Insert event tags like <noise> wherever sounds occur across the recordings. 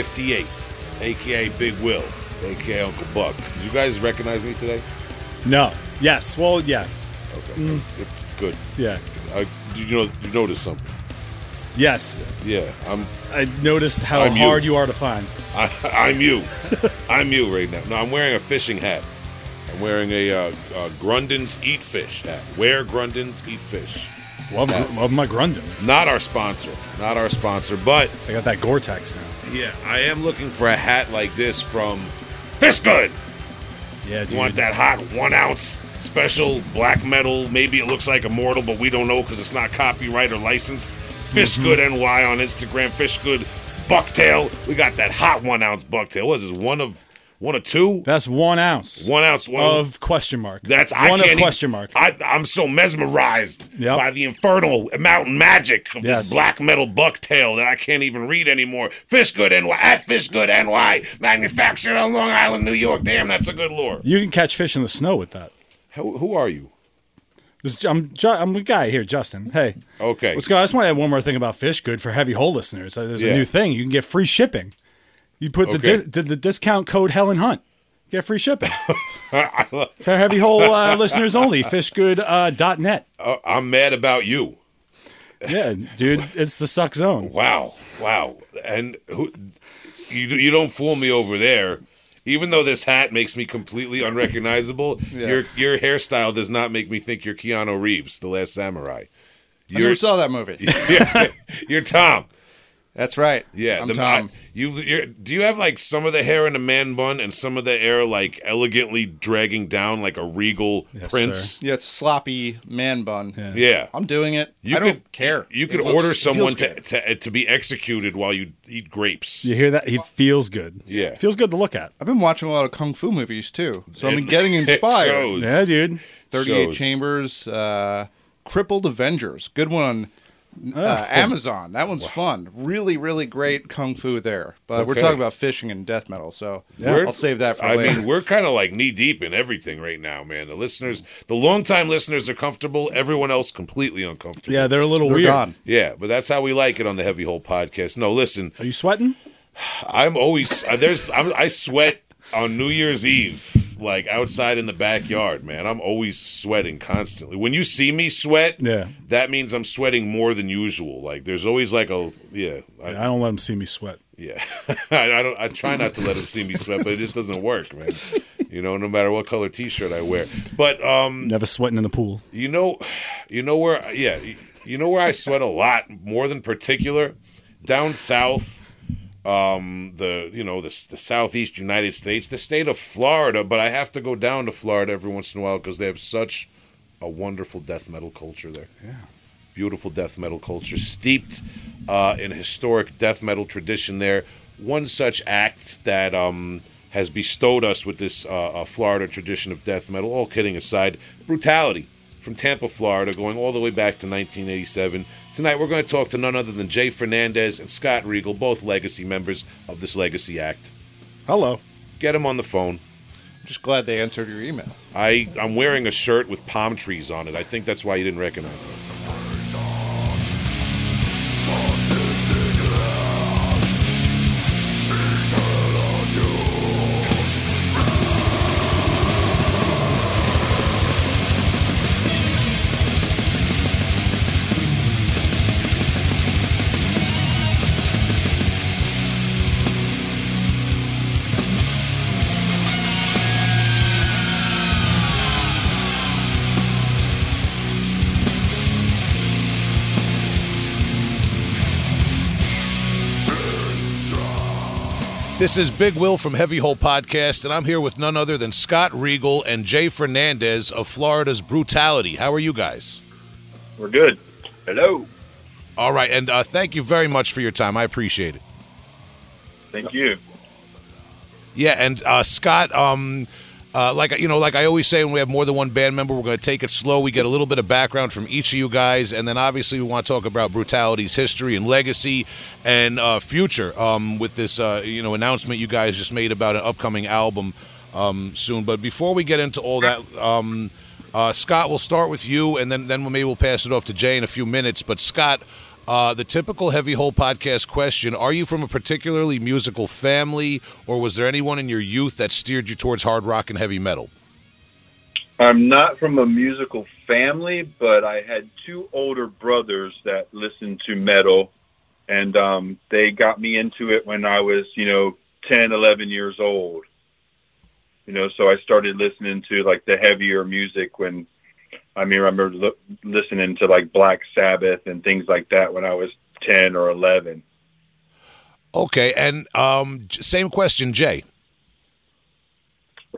Jake 58, aka Big Will, aka Uncle Buck. Did you guys recognize me today? No. Yes. Well, yeah. Okay, it's good. Yeah. I, you know, you noticed something. Yes. Yeah, I'm. I noticed how I'm hard you are to find. I, I'm you. I'm you right now. No, I'm wearing a fishing hat. I'm wearing a uh, uh, Grundens Eat Fish hat. Wear Grundens Eat Fish. Love, love my Grundens. Not our sponsor. Not our sponsor, but I got that Gore-Tex now. yeah, I am looking for a hat like this from Fish Good. Yeah, dude. You want that hot one ounce special black metal? Maybe it looks like Immortal, but we don't know because it's not copyright or licensed. Mm-hmm. Good NY on Instagram. Fish Good Bucktail. We got that hot one ounce bucktail. What is this? One of one of two? That's one ounce One ounce. One of question mark. That's I one of question mark. I, I'm so mesmerized Yep. by the infernal mountain magic of Yes. this black metal bucktail that I can't even read anymore. Fishgood NY at Fishgood NY, manufactured on Long Island, New York. Damn, that's a good lure. You can catch fish in the snow with that. Who, who are you? This, I'm, I'm a guy here, Justin. Hey, Okay. let's go. I just want to add one more thing about Fish Good for heavy hole listeners. Uh, There's Yeah. a new thing. You can get free shipping. You put the, Okay. di- the the discount code Helen Hunt. Get free shipping <laughs> for heavy hole uh, listeners only. Fishgood uh, dot net. Uh, I'm mad about you. Yeah, dude, it's the suck zone. Wow, wow, and who? You you don't fool me over there. Even though this hat makes me completely unrecognizable, your your hairstyle does not make me think you're Keanu Reeves, the Last Samurai. I never saw that movie. <laughs> you're Tom. That's right. Yeah, I'm the, Tom. I- you you're, do you have like some of the hair in a man bun and some of the hair like elegantly dragging down like a regal Yes, prince? yeah, it's sloppy man bun. Yeah. Yeah, I'm doing it. you I could don't care. You It could looks- order someone to, to to be executed while you eat grapes. You hear that? He feels good. Yeah. feels good to look at. I've been watching a lot of kung fu movies too, so I'm It- been getting it inspired. shows. Yeah, dude. Thirty-eight Chambers, uh, Crippled Avengers, good one on uh, Amazon. That one's fun. Really, really great kung fu there. But we're talking about fishing and death metal, so We're- I'll save that for I later. mean, we're kind of like knee deep in everything right now, man. The listeners, the longtime listeners are comfortable. Everyone else completely uncomfortable. Yeah, they're a little They're weird. gone. Yeah, but that's how we like it on the Heavy Hole podcast. No, listen, Are you sweating? I'm always uh, there's I'm, I sweat on New Year's Eve, like outside in the backyard, man. I'm always sweating constantly. When you see me sweat, Yeah. that means I'm sweating more than usual. Like there's always like a yeah, I, I don't let them see me sweat. yeah. <laughs> I, I don't. I try not to let them see me sweat, but it just doesn't work, man. You know, no matter what color T-shirt I wear. But um, Never sweating in the pool. you know, you know where? Yeah, you know where I sweat a lot more than particular down south. Um, the you know the the southeast United States, the state of Florida. But I have to go down to Florida every once in a while because they have such a wonderful death metal culture there. Yeah, beautiful death metal culture steeped uh, in historic death metal tradition. There, one such act that um has bestowed us with this uh, uh, Florida tradition of death metal. All kidding aside, brutality from Tampa, Florida, going all the way back to 1987. Tonight, we're going to talk to none other than Jay Fernandez and Scott Reigel, both legacy members of this Legacy Act. Hello. Get them on the phone. I'm Just glad they answered your email. I, I'm wearing a shirt with palm trees on it. I think that's why you didn't recognize me. This is Big Will from Heavy Hole Podcast, and I'm here with none other than Scott Reigel and Jay Fernandez of Florida's Brutality. How are you guys? We're good. Hello. All right, and uh, thank you very much for your time. I appreciate it. Thank you. Yeah, and uh, Scott, um, uh, like you know, like I always say, when we have more than one band member, we're going to take it slow. We get a little bit of background from each of you guys, and then obviously we want to talk about Brutality's history and legacy and uh, future. Um, with this, uh, you know, announcement you guys just made about an upcoming album um, soon. But before we get into all that, um, uh, Scott, we'll start with you, and then then maybe we'll pass it off to Jay in a few minutes. But Scott. Uh, the typical Heavy Hole podcast question Are you from a particularly musical family, or was there anyone in your youth that steered you towards hard rock and heavy metal? I'm not from a musical family, but I had two older brothers that listened to metal, and um, they got me into it when I was, you know, 10, 11 years old. You know, so I started listening to like the heavier music when I mean, I remember lo- listening to like Black Sabbath and things like that when I was 10 or 11. Okay, and um, same question, Jay.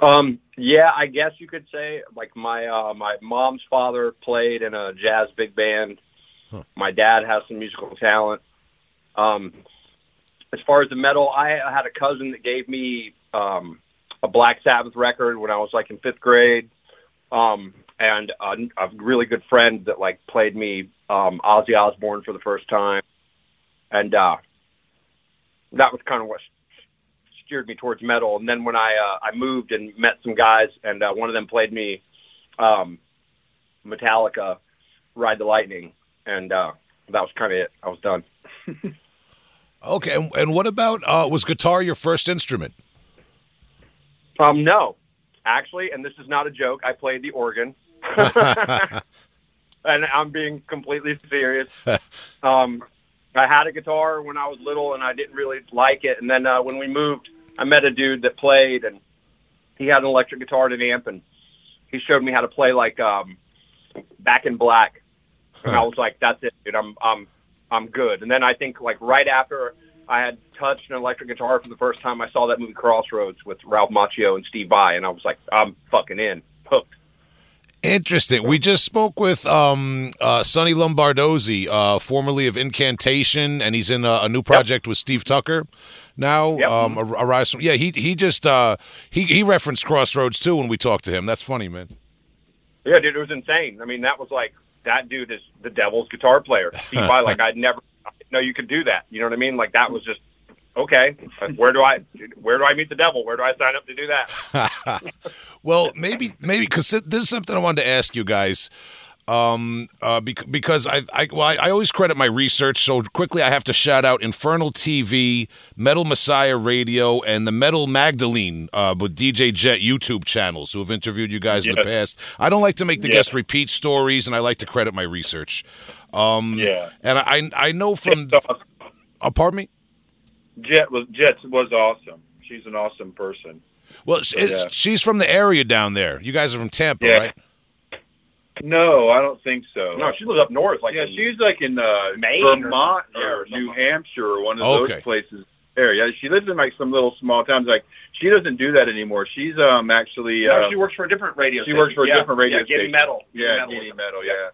Um, yeah, I guess you could say like my uh, my mom's father played in a jazz big band. My dad has some musical talent. Um, as far as the metal, I had a cousin that gave me um, a Black Sabbath record when I was like in fifth grade, um, and a, a really good friend that like played me um, Ozzy Osbourne for the first time, and uh, that was kind of what steered me towards metal. And then when I uh, I moved and met some guys, and uh, one of them played me um, Metallica, Ride the Lightning, and uh, that was kind of it. I was done. <laughs> Okay, and, and what about uh, was guitar your first instrument? Um, no, actually, and this is not a joke. I played the organ, <laughs> and I'm being completely serious. Um, I had a guitar when I was little, and I didn't really like it. And then uh, when we moved, I met a dude that played, and he had an electric guitar and an amp, and he showed me how to play like um, Back in Black. And I was like, "That's it, dude. I'm I'm I'm good." And then I think like right after I had touched an electric guitar for the first time, I saw that movie Crossroads with Ralph Macchio and Steve Vai, and I was like, "I'm fucking in, hooked." Interesting. We just spoke with um, uh, Sonny Lombardozzi, uh, formerly of Incantation, and he's in a, a new project with Steve Tucker now. Yep. Um, a, a from, yeah, he he just uh, he he referenced Crossroads too when we talked to him. That's funny, man. Yeah, dude, it was insane. I mean, that was like that dude is the devil's guitar player. Steve <laughs> like I'd never know you could do that. You know what I mean? Like that was just okay. Where do I where do I meet the devil? Where do I sign up to do that? <laughs> Well, maybe maybe because this is something I wanted to ask you guys. Um, uh, bec- because I, I, well, I, I always credit my research. So quickly, I have to shout out Infernal TV, Metal Messiah Radio, and the Metal Magdalene uh, with DJ Jet YouTube channels who have interviewed you guys in the past. I don't like to make the Yeah. guests repeat stories, and I like to credit my research. Um, Yeah. and I, I know from, uh, pardon me. Jet was Jet was awesome. She's an awesome person. Well, it's, it's- Yeah. she's from the area down there. You guys are from Tampa, Yeah. right? No, I don't think so. no, she lives up north, like yeah, in- she's like in uh, Maine Vermont or, or New. Hampshire or one of Okay. those places. There, yeah, she lives in like some little small towns. Like she doesn't do that anymore. She's um actually No, uh, she works for a different radio. she works for a station. different radio yeah, Getting station. metal. yeah, Getting Getting metal, yeah.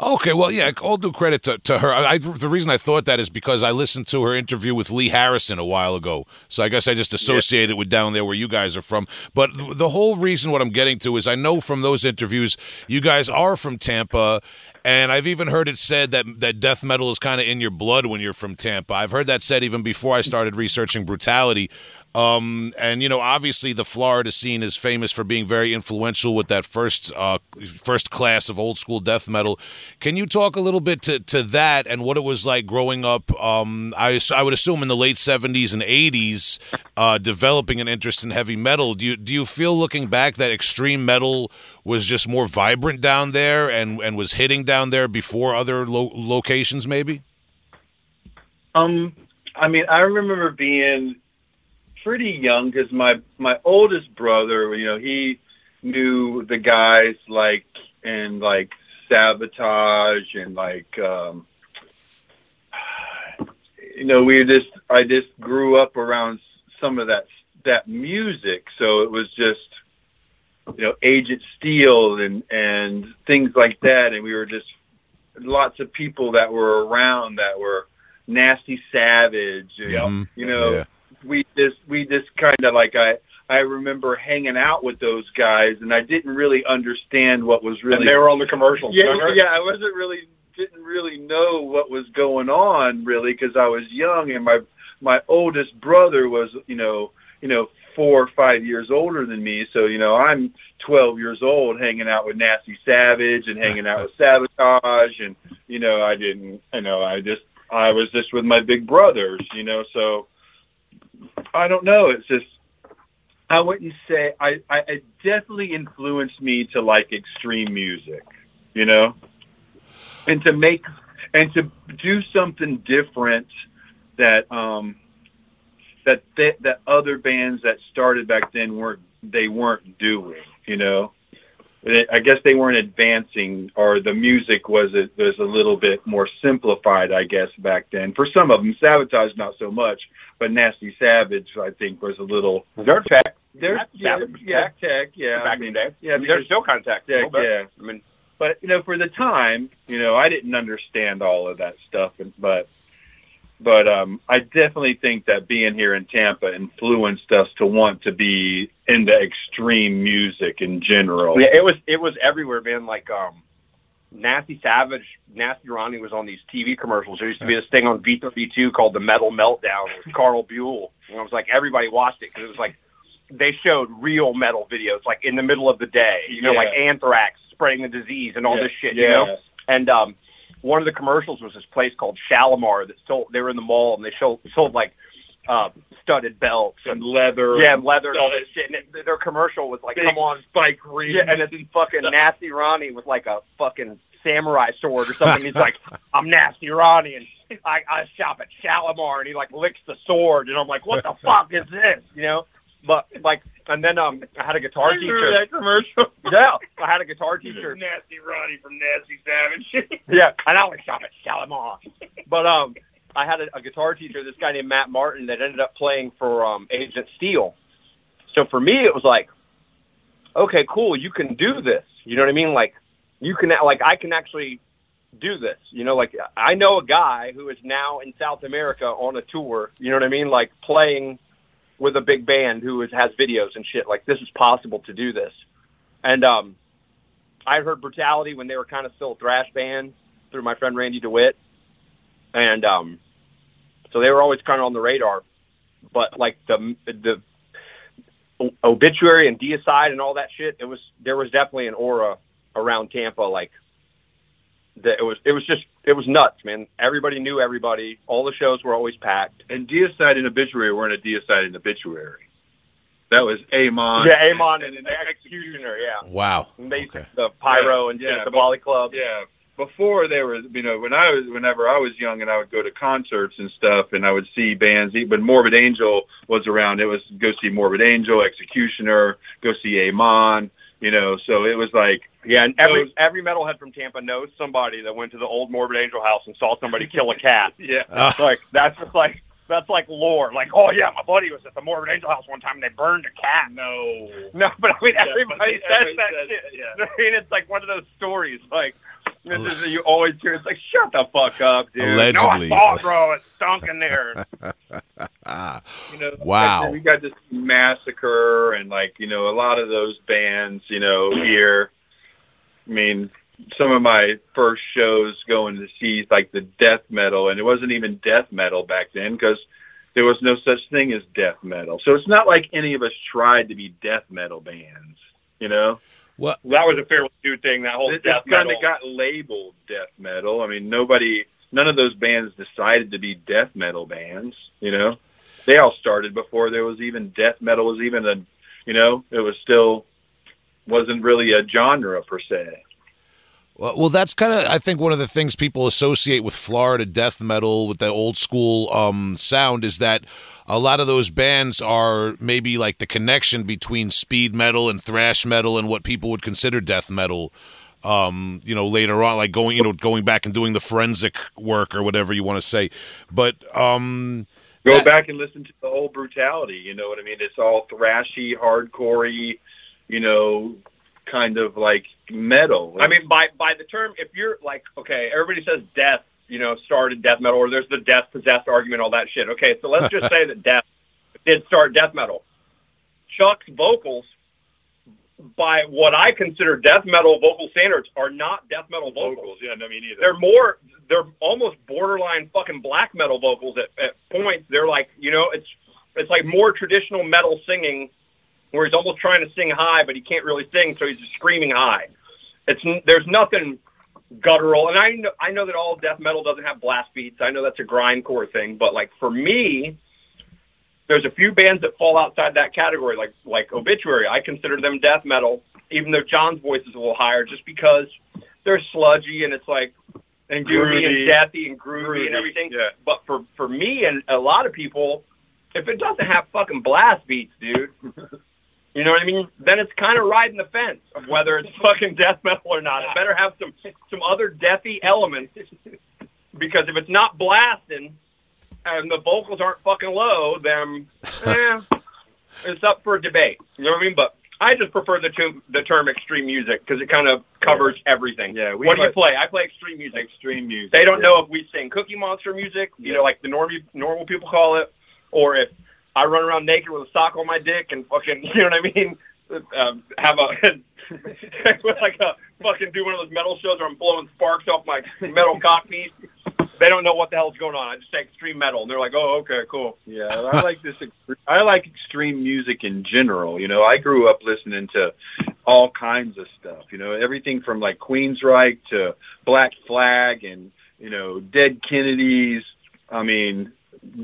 Okay, well, yeah, all due credit to, to her. I, I, the reason I thought that is because I listened to her interview with Lee Harrison a while ago. So I guess I just associated it with down there where you guys are from. But th- the whole reason what I'm getting to is I know from those interviews you guys are from Tampa. And I've even heard it said that that death metal is kind of in your blood when you're from Tampa. I've heard that said even before I started researching brutality. Um, and you know, obviously, the Florida scene is famous for being very influential with that first uh, first class of old school death metal. Can you talk a little bit to, to that and what it was like growing up? Um, I I would assume in the late seventies and eighties, uh, developing an interest in heavy metal. Do you do you feel looking back that extreme metal was just more vibrant down there and and was hitting down there before other lo- locations, maybe? Um, I mean, I remember being pretty young because my my oldest brother, you know, he knew the guys like and like sabotage and like um <sighs> you know we just i just grew up around some of that that music. So it was just you know agent steel and and things like that. And we were just lots of people that were around that were nasty savage you know, you know Yeah. We just we just kind of like i i remember hanging out with those guys and i didn't really understand what was really And they were on the commercials. yeah, yeah, I wasn't really didn't really know what was going on really because I was young and my my oldest brother was you know you know four or five years older than me so you know I'm 12 years old hanging out with Nasty Savage and hanging out with <laughs> Sabotage and you know I didn't you know I just I was just with my big brothers, you know. So I don't know. It's just I wouldn't say I, I it definitely influenced me to like extreme music, you know, and to make and to do something different that um that th- that other bands that started back then weren't they weren't doing, you know. I guess they weren't advancing, or the music was a, was a little bit more simplified. I guess back then, for some of them, Sabotage not so much, but Nasty Savage, I think, was a little. They're tech. There's yeah, Savage yeah, tech. yeah, back I mean, in the day. yeah, they're still kind of tech. yeah. I mean, but you know, for the time, you know, I didn't understand all of that stuff, and but but um, I definitely think that being here in Tampa influenced us to want to be into extreme music in general. yeah, it was it was everywhere, man. Like um, Nasty Savage, Nasty Ronnie was on these TV commercials. There used to be this thing on V32 called the Metal Meltdown with Carl Buell, and I was like, everybody watched it because it was like they showed real metal videos, like in the middle of the day, you know, Yeah. like anthrax spreading the disease and all Yeah, this shit, yeah. you know. And um, one of the commercials was this place called Shalimar that sold. They were in the mall and they sold sold like uh, studded belts and leather, yeah, and leather and all this shit. And it, their commercial was like, "Come on, spike ring. yeah," and it's fucking <laughs> nasty Ronnie with like a fucking samurai sword or something. He's like, "I'm nasty Ronnie," and I, I shop at Shalimar, and he like licks the sword, and I'm like, "What the fuck is this?" You know. But like, and then um, I had a guitar I remember teacher. that commercial. <laughs> Yeah, I had a guitar teacher. Nasty Ronnie from Nasty Savage. <laughs> Yeah, and I always shop at Shalimar. But um, I had a, a guitar teacher, this guy named Matt Martin, that ended up playing for um, Agent Steel. So for me, it was like, okay, cool, you can do this. You know what I mean? Like, you can like I can actually do this. You know, like I know a guy who is now in South America on a tour. You know what I mean? Like playing with a big band who is, has videos and shit. Like this is possible to do this. And um, I heard Brutality when they were kind of still a thrash band through my friend Randy DeWitt, and um, so they were always kind of on the radar. But like the the obituary and deicide and all that shit, it was there was definitely an aura around Tampa. Like that, it was it was just it was nuts, man. Everybody knew everybody. All the shows were always packed. and Deicide and Obituary weren't a Deicide and Obituary. That was Amon. yeah, Amon and, and the Executioner. Yeah, Wow. and they Okay. the pyro and Yeah, the but- Wally Club. Yeah. Before there was you know, when I was, whenever I was young and I would go to concerts and stuff and I would see bands, when Morbid Angel was around, it was go see Morbid Angel, Executioner, go see Amon, you know, so it was like, Yeah, and every Those- every metalhead from Tampa knows somebody that went to the old Morbid Angel house and saw somebody kill a cat. <laughs> yeah. Uh, like that's just like that's like lore. Like, oh yeah, my buddy was at the Morbid Angel house one time and they burned a cat. No. <laughs> No, but I mean everybody but says everybody that says shit. yeah. <laughs> I mean, it's like one of those stories. Like this is you always hear. It's like shut the fuck up, dude. Allegedly. No, I saw bro. It stunk in there. <laughs> you know, <laughs> Wow. like, we got this massacre and like you know a lot of those bands, you know, here. I mean, some of my first shows going to see like the death metal, and it wasn't even death metal back then because there was no such thing as death metal. So it's not like any of us tried to be death metal bands, you know. Well, that was a fairly new thing. That whole It, death kind of got labeled death metal. I mean, nobody, none of those bands decided to be death metal bands. You know, they all started before there was even death metal was even a, you know, it was still wasn't really a genre per se. Well, that's kind of I think one of the things people associate with Florida death metal with the old school um, sound is that a lot of those bands are maybe like the connection between speed metal and thrash metal and what people would consider death metal. Um, you know, later on, like going, you know, going back and doing the forensic work or whatever you want to say. But um, Go That- back and listen to the whole brutality. You know what I mean? It's all thrashy, hardcorey, you know, kind of like metal. I mean, by by the term, if you're like, okay, everybody says death, you know, started death metal, or there's the death possessed argument, all that shit. Okay, so let's just <laughs> say that death did start death metal. Chuck's vocals, by what I consider death metal vocal standards, are not death metal vocals. vocals. Yeah, no, me neither. They're more, they're almost borderline fucking black metal vocals at, at points. They're like, you know, it's it's like more traditional metal singing, where he's almost trying to sing high, but he can't really sing, so he's just screaming high. It's there's nothing guttural. And I know I know that all death metal doesn't have blast beats. I know that's a grindcore thing, but like for me, there's a few bands that fall outside that category, like like Obituary. I consider them death metal, even though John's voice is a little higher, just because they're sludgy and it's like And groovy and deathy and groovy, Groovy, and everything. yeah. But for for me and a lot of people, if it doesn't have fucking blast beats, dude, <laughs> you know what I mean? Then it's kind of riding the fence of whether it's <laughs> fucking death metal or not. It better have some some other deathy elements because if it's not blasting and the vocals aren't fucking low, then eh, it's up for debate. You know what I mean? But I just prefer the term, the term extreme music because it kind of covers everything. Yeah, we what do you play? I play extreme music. Extreme music. They don't yeah. know if we sing Cookie Monster music, you Yeah. know, like the normal normal people call it, or if I run around naked with a sock on my dick and fucking, <laughs> you know what I mean? Um, have a <laughs> like a fucking do one of those metal shows where I'm blowing sparks off my metal cock piece. They don't know what the hell's going on. I just say extreme metal, and they're like, "Oh, okay, cool." Yeah, I like this. I like extreme music in general. You know, I grew up listening to all kinds of stuff. You know, everything from like Queensryche to Black Flag and you know Dead Kennedys. I mean,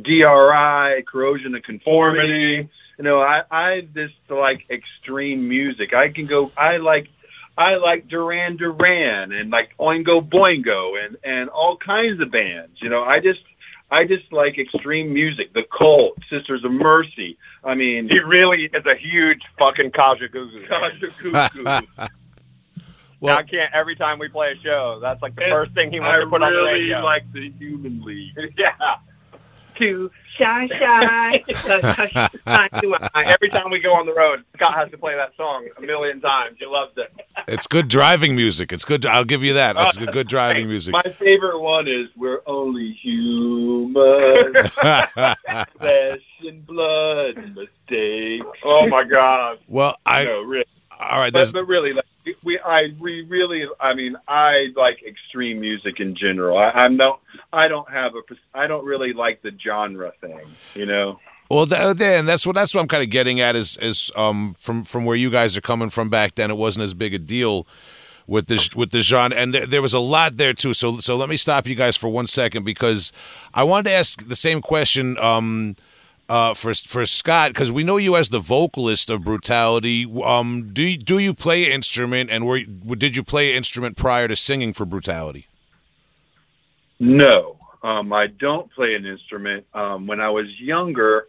DRI, Corrosion of Conformity. You know, I I just like extreme music. I can go. I like. I like Duran Duran and like Oingo Boingo and and all kinds of bands. You know, I just I just like extreme music. The Cult, Sisters of Mercy. I mean, He really is a huge fucking Kajagoogoo. Kaja Cuckoo. <laughs> Well- I can't. Every time we play a show, that's like the first thing he I wants to put on the really radio. like the Human League. <laughs> yeah. Too <laughs> shy, shy. Every time we go on the road, Scott has to play that song a million times. He loves it. it's good driving music. It's good. I'll give you that. It's uh, good, good driving music. My favorite one is "We're Only Human, <laughs> Flesh and Blood, Mistakes." Oh my God. well, I no, really. All right. But, but really, like, we, I, we really, I mean, I like extreme music in general. I, I'm no, I don't have a I don't really like the genre thing, you know. Well, th- then that's what that's what I'm kind of getting at is is um from from where you guys are coming from back then. It wasn't as big a deal with this with the genre, and there, there was a lot there too. So so let me stop you guys for one second because I wanted to ask the same question. Um, uh, for for Scott, because we know you as the vocalist of Brutality. Um, do you, do you play an instrument, and were did you play an instrument prior to singing for Brutality? No, um, I don't play an instrument. Um, when I was younger,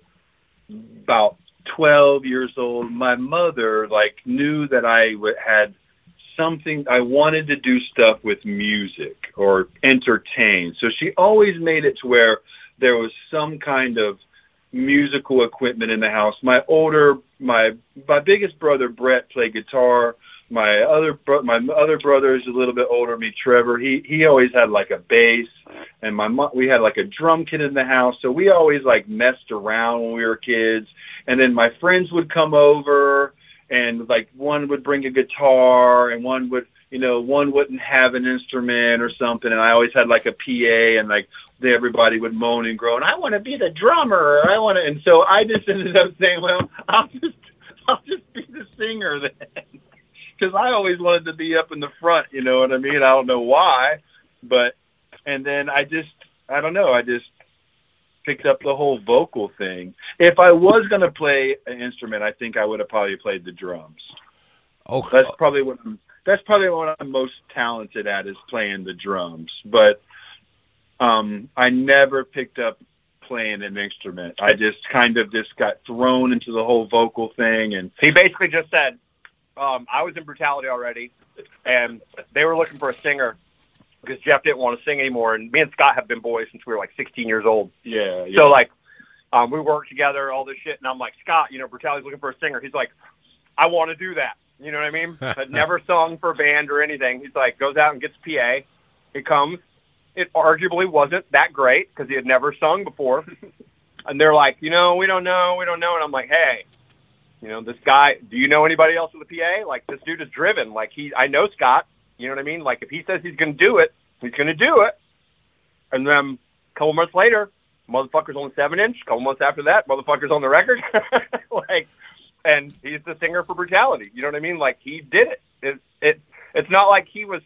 about 12 years old, my mother like knew that I w- had something I wanted to do stuff with music or entertain. So she always made it to where there was some kind of musical equipment in the house. My older my my biggest brother Brett played guitar. My other bro- my other brother is a little bit older than me, Trevor. He he always had like a bass, and my mom we had like a drum kit in the house. So we always like messed around when we were kids. And then my friends would come over, and like one would bring a guitar, and one would you know one wouldn't have an instrument or something. And I always had like a PA, and like everybody would moan and groan. I want to be the drummer. I want to, and so I just ended up saying, well, I'll just I'll just be the singer then <laughs> because I always wanted to be up in the front. You know what I mean? I don't know why, but and then I just I don't know. I just picked up the whole vocal thing. If I was going to play an instrument, I think I would have probably played the drums. Okay. That's probably what I'm. That's probably what I'm most talented at is playing the drums. But um, I never picked up playing an instrument. I just kind of just got thrown into the whole vocal thing, and He basically just said, um, I was in Brutality already, and they were looking for a singer because Jeff didn't want to sing anymore. And me and Scott have been boys since we were like 16 years old. yeah, yeah. So like, um, we worked together, all this shit, and I'm like, Scott, you know, Brutality's looking for a singer. He's like, I want to do that. You know what I mean? <laughs> but never sung for a band or anything. He's like, goes out and gets PA. He comes. It arguably wasn't that great because he had never sung before. <laughs> and they're like, you know, we don't know, we don't know. And I'm like, hey, you know, this guy. Do you know anybody else with a PA? Like this dude is driven. Like he, I know Scott. You know what I mean? Like if he says he's going to do it, he's going to do it. And then a couple months later, motherfucker's on the seven inch. A couple months after that, motherfucker's on the record. <laughs> like, and he's the singer for Brutality. You know what I mean? Like he did it. It it it's not like he was.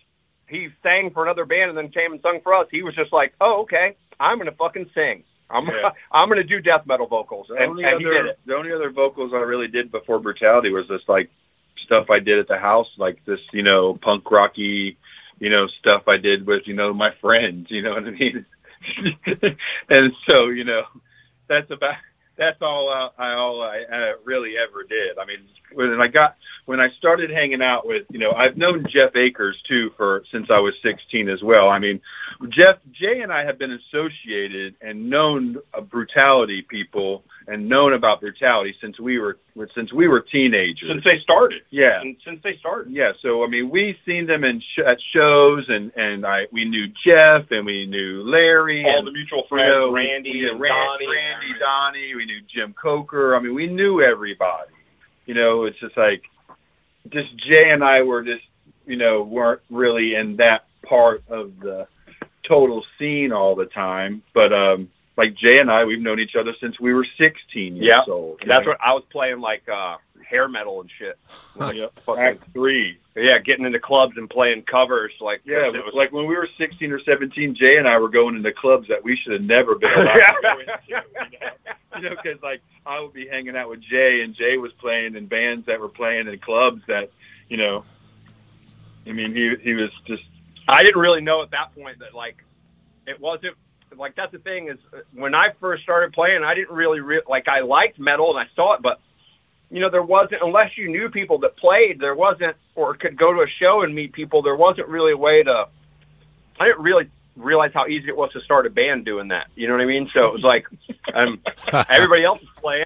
He sang for another band and then came and sung for us, he was just like, "Oh, okay, I'm gonna fucking sing. I'm Yeah. <laughs> I'm gonna do death metal vocals." The And, only and he did other it. the only other vocals I really did before brutality was just like stuff I did at the house, like this, you know, punk rocky, you know, stuff I did with, you know, my friends, you know what I mean? <laughs> and so, you know, that's about that's all uh, I all I uh, really ever did. I mean, when I got when I started hanging out with, you know, I've known Jeff Acres too for since I was 16 as well. I mean, Jeff Jay and I have been associated and known of brutality people and known about brutality since we were since we were teenagers. Since they started, yeah, and since they started, yeah. So I mean, we seen them in sh- at shows, and and I we knew Jeff and we knew Larry all and the mutual you friends, know, Randy we knew and Ran- Donnie, Randy, Donnie. We knew Jim Coker. I mean, we knew everybody. You know, it's just like just Jay and I were just you know weren't really in that part of the total scene all the time, but um. Like Jay and I, we've known each other since we were 16 years Yeah. old. you That's know? what I was playing like uh hair metal and shit. <laughs> Like, Yep. fucking- Act three. yeah, getting into clubs and playing covers. Like Yeah, it was like when we were 16 or 17, Jay and I were going into clubs that we should have never been allowed to go into. You know, <laughs> because like I would be hanging out with Jay, and Jay was playing in bands that were playing in clubs that, you know, I mean, he he was just I didn't really know at that point that like it wasn't like that's the thing is uh, when I first started playing, I didn't really re- like I liked metal and I saw it, but you know there wasn't unless you knew people that played, there wasn't or could go to a show and meet people. There wasn't really a way to. I didn't really realize how easy it was to start a band doing that. You know what I mean? So it was like um, <laughs> everybody else is playing.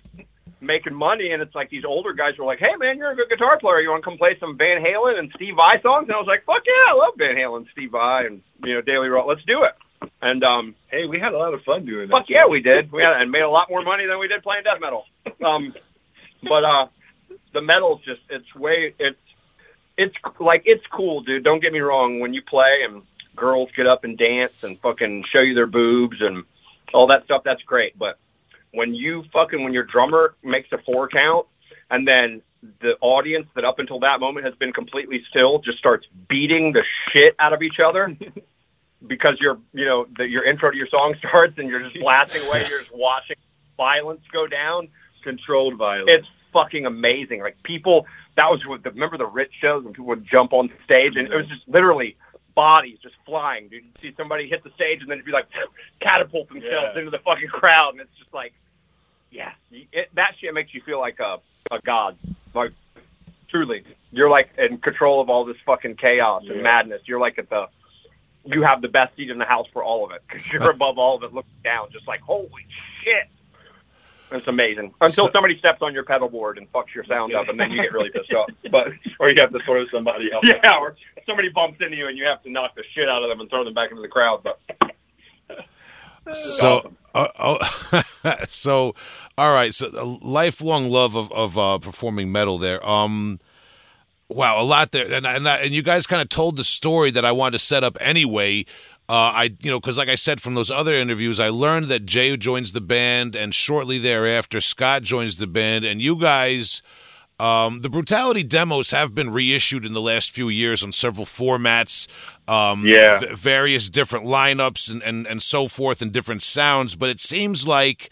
Making money, and it's like these older guys were like, "Hey, man, you're a good guitar player. You want to come play some Van Halen and Steve Vai songs?" And I was like, "Fuck yeah, I love Van Halen, Steve Vai, and you know Daily Roll. Let's do it." And um, hey, we had a lot of fun doing that. fuck yeah, we did. We had and made a lot more money than we did playing death metal. Um, <laughs> but uh, the metal's just it's way it's it's like it's cool, dude. Don't get me wrong. When you play and girls get up and dance and fucking show you their boobs and all that stuff, that's great. But when you fucking when your drummer makes a four count and then the audience that up until that moment has been completely still just starts beating the shit out of each other <laughs> because your you know the, your intro to your song <laughs> starts and you're just blasting away you're just watching violence go down. Controlled violence. it's fucking amazing. Like people that was what the, remember the rich shows when people would jump on stage and it was just literally bodies just flying dude. You'd see somebody hit the stage and then it'd be like <laughs> catapult themselves Yeah. into the fucking crowd and it's just like yeah it, that shit makes you feel like a, a god. Like truly you're like in control of all this fucking chaos and madness. You're like at the you have the best seat in the house for all of it because you're above all of it looking down just like holy shit it's amazing until So- somebody steps on your pedal board and fucks your sound up and then you get really pissed off <laughs> but or you have to throw somebody else. <laughs> yeah or somebody bumps into you and you have to knock the shit out of them and throw them back into the crowd but So, uh, oh, <laughs> so, all right. So, a lifelong love of of uh, performing metal. There. Um, wow, a lot there, and and, I, and you guys kind of told the story that I wanted to set up anyway. Uh, I, you know, because like I said from those other interviews, I learned that Jay joins the band, and shortly thereafter, Scott joins the band, and you guys. Um, the brutality demos have been reissued in the last few years on several formats, um, Yeah. v- various different lineups and, and, and so forth, and different sounds. But it seems like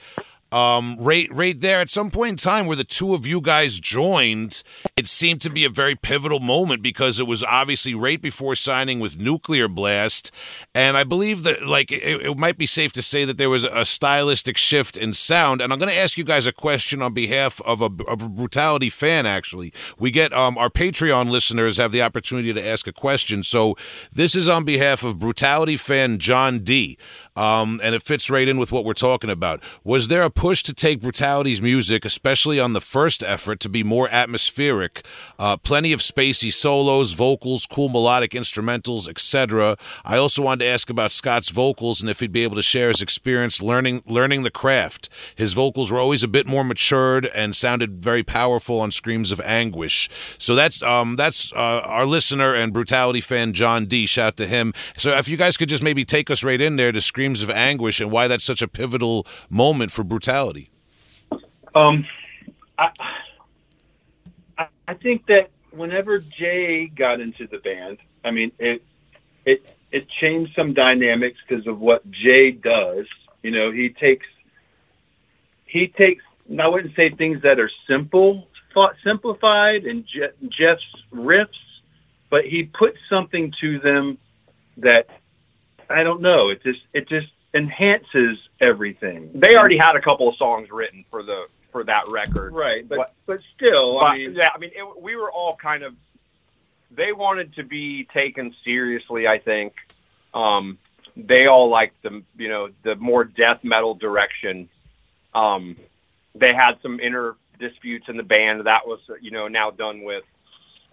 um, right right there at some point in time where the two of you guys joined, it seemed to be a very pivotal moment because it was obviously right before signing with Nuclear Blast, and I believe that like it, it might be safe to say that there was a stylistic shift in sound. And I'm going to ask you guys a question on behalf of a, of a brutality fan. Actually, we get um, our Patreon listeners have the opportunity to ask a question, so this is on behalf of brutality fan John D. Um, and it fits right in with what we're talking about. Was there a push to take Brutality's music, especially on the first effort, to be more atmospheric? Uh, plenty of spacey solos, vocals, cool melodic instrumentals, etc. I also wanted to ask about Scott's vocals and if he'd be able to share his experience learning learning the craft. His vocals were always a bit more matured and sounded very powerful on screams of anguish. So that's um, that's uh, our listener and Brutality fan John D. Shout to him. So if you guys could just maybe take us right in there to screams of anguish and why that's such a pivotal moment for Brutality. Um, I, I think that whenever Jay got into the band, I mean, it it it changed some dynamics because of what Jay does. You know, he takes he takes. I wouldn't say things that are simple, simplified, and Je- Jeff's riffs, but he puts something to them that I don't know. It just it just enhances everything. They already had a couple of songs written for the for that record. right, but But- but still, But, I mean, yeah, I mean, it, we were all kind of. They wanted to be taken seriously. I think um, they all liked the you know the more death metal direction. Um, they had some inner disputes in the band that was you know now done with,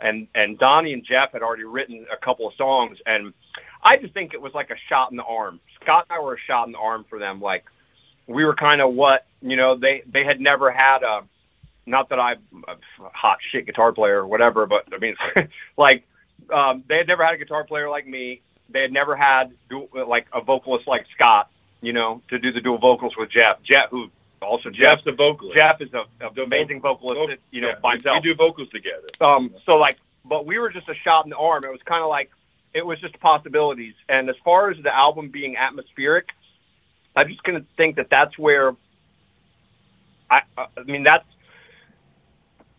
and and Donnie and Jeff had already written a couple of songs, and I just think it was like a shot in the arm. Scott and I were a shot in the arm for them. Like we were kind of what you know they they had never had a not that I'm a hot shit guitar player or whatever, but I mean, <laughs> like, um, they had never had a guitar player like me. They had never had dual, like a vocalist like Scott, you know, to do the dual vocals with Jeff. Jeff, who also Jeff, Jeff's the vocalist. Jeff is a, a amazing vocalist, voc- that, you know, Yeah, by himself. We do vocals together. Um, so like, but we were just a shot in the arm. It was kind of like, it was just possibilities. And as far as the album being atmospheric, I'm just gonna think that that's where. I, I mean, that's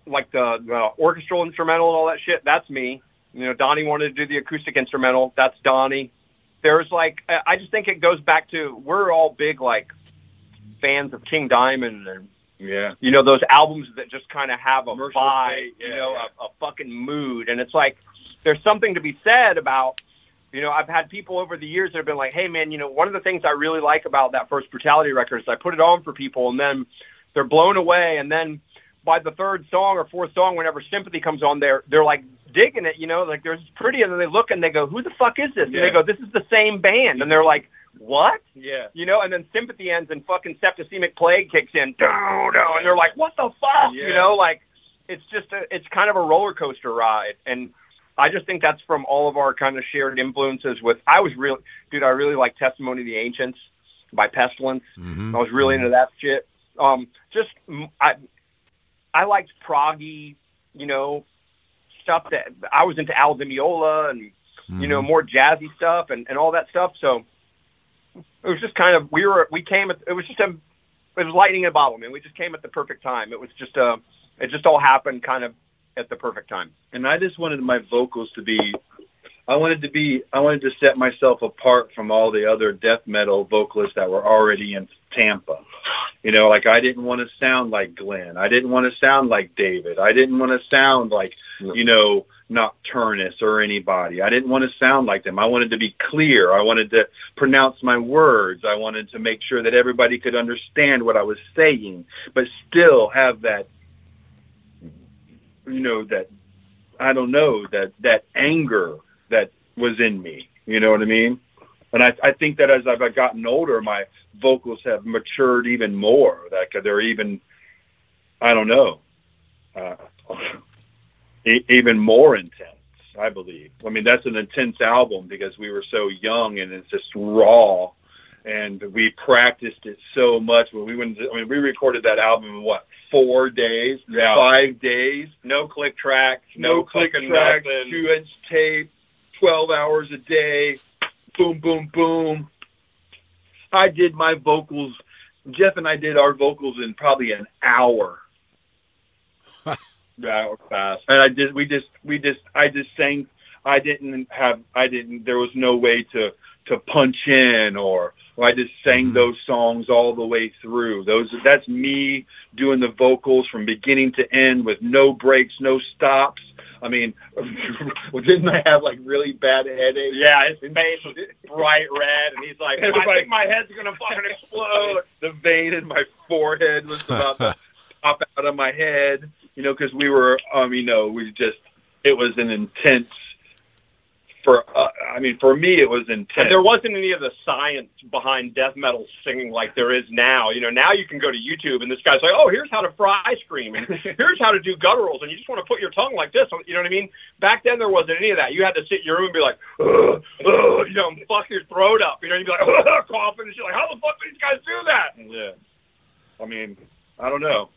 like the, the orchestral instrumental and all that shit. That's me. You know, Donnie wanted to do the acoustic instrumental. That's Donnie. There's like, I just think it goes back to we're all big like fans of King Diamond and Yeah. you know those albums that just kind of have a Commercial vibe, fate, you know, yeah. A, a fucking mood, and it's like there's something to be said about. You know, I've had people over the years that have been like, "Hey, man, you know, one of the things I really like about that first Brutality record is I put it on for people, and then they're blown away, and then by the third song or fourth song, whenever Sympathy comes on, they're they're like digging it, you know, like there's pretty, and then they look and they go, "Who the fuck is this?" And they go, "This is the same band," and they're like, "What?" Yeah. you know, and then sympathy ends and fucking septicemic plague kicks in, do and they're like, what the fuck, you know, like it's just a, it's kind of a roller coaster ride, and I just think that's from all of our kind of shared influences. With I was really, dude, I really like Testimony of the Ancients by Pestilence. Mhm. I was really into that shit. Um, just I, I liked proggy, you know, stuff that I was into Al Di Meola and you know more jazzy stuff and and all that stuff. So it was just kind of we were we came at it was just a it was lightning in a bottle, man. We just came at the perfect time. It was just a it just all happened kind of at the perfect time. and I just wanted my vocals to be I wanted to be I wanted to set myself apart from all the other death metal vocalists that were already in Tampa. You know, like I didn't want to sound like Glenn. I didn't want to sound like David. I didn't want to sound like, you know, Nocturnus or anybody. I didn't want to sound like them. I wanted to be clear. I wanted to pronounce my words. I wanted to make sure that everybody could understand what I was saying, but still have that you know that I don't know that that anger that was in me. You know what I mean? And I I think that as I've gotten older, my vocals have matured even more. Like they're even I don't know, uh, <laughs> even more intense. I believe. I mean, that's an intense album because we were so young and it's just raw, and we practiced it so much. When we went, I mean, we recorded that album in what four days, Yeah. five days No click tracks, no, click fucking track, nothing. two inch tape, twelve hours a day, boom, boom, boom. I did my vocals. Jeff and I did our vocals in probably an hour. <laughs> Yeah, or fast. And I just, we just, we just, I just sang. I didn't have, I didn't. There was no way to to punch in or. I just sang Mhm. those songs all the way through. Those, that's me doing the vocals from beginning to end with no breaks, no stops. I mean, <laughs> didn't I have like really bad headaches? Yeah, his face was bright red, and he's like, I think my head's gonna fucking explode. <laughs> the vein in my forehead was about to <laughs> pop out of my head. You know, because we were, um, you know, we just, it was an intense. For, uh, I mean, for me, it was intense. And there wasn't any of the science behind death metal singing like there is now. You know, now you can go to YouTube and this guy's like, oh, here's how to fry ice cream and <laughs> here's how to do gutturals, and you just want to put your tongue like this. You know what I mean? Back then there wasn't any of that. You had to sit in your room and be like, ugh, ugh, you know, and fuck your throat up. You know, you'd be like, <laughs> ugh, coughing, and you're like, how the fuck do these guys do that? Yeah. I mean, I don't know.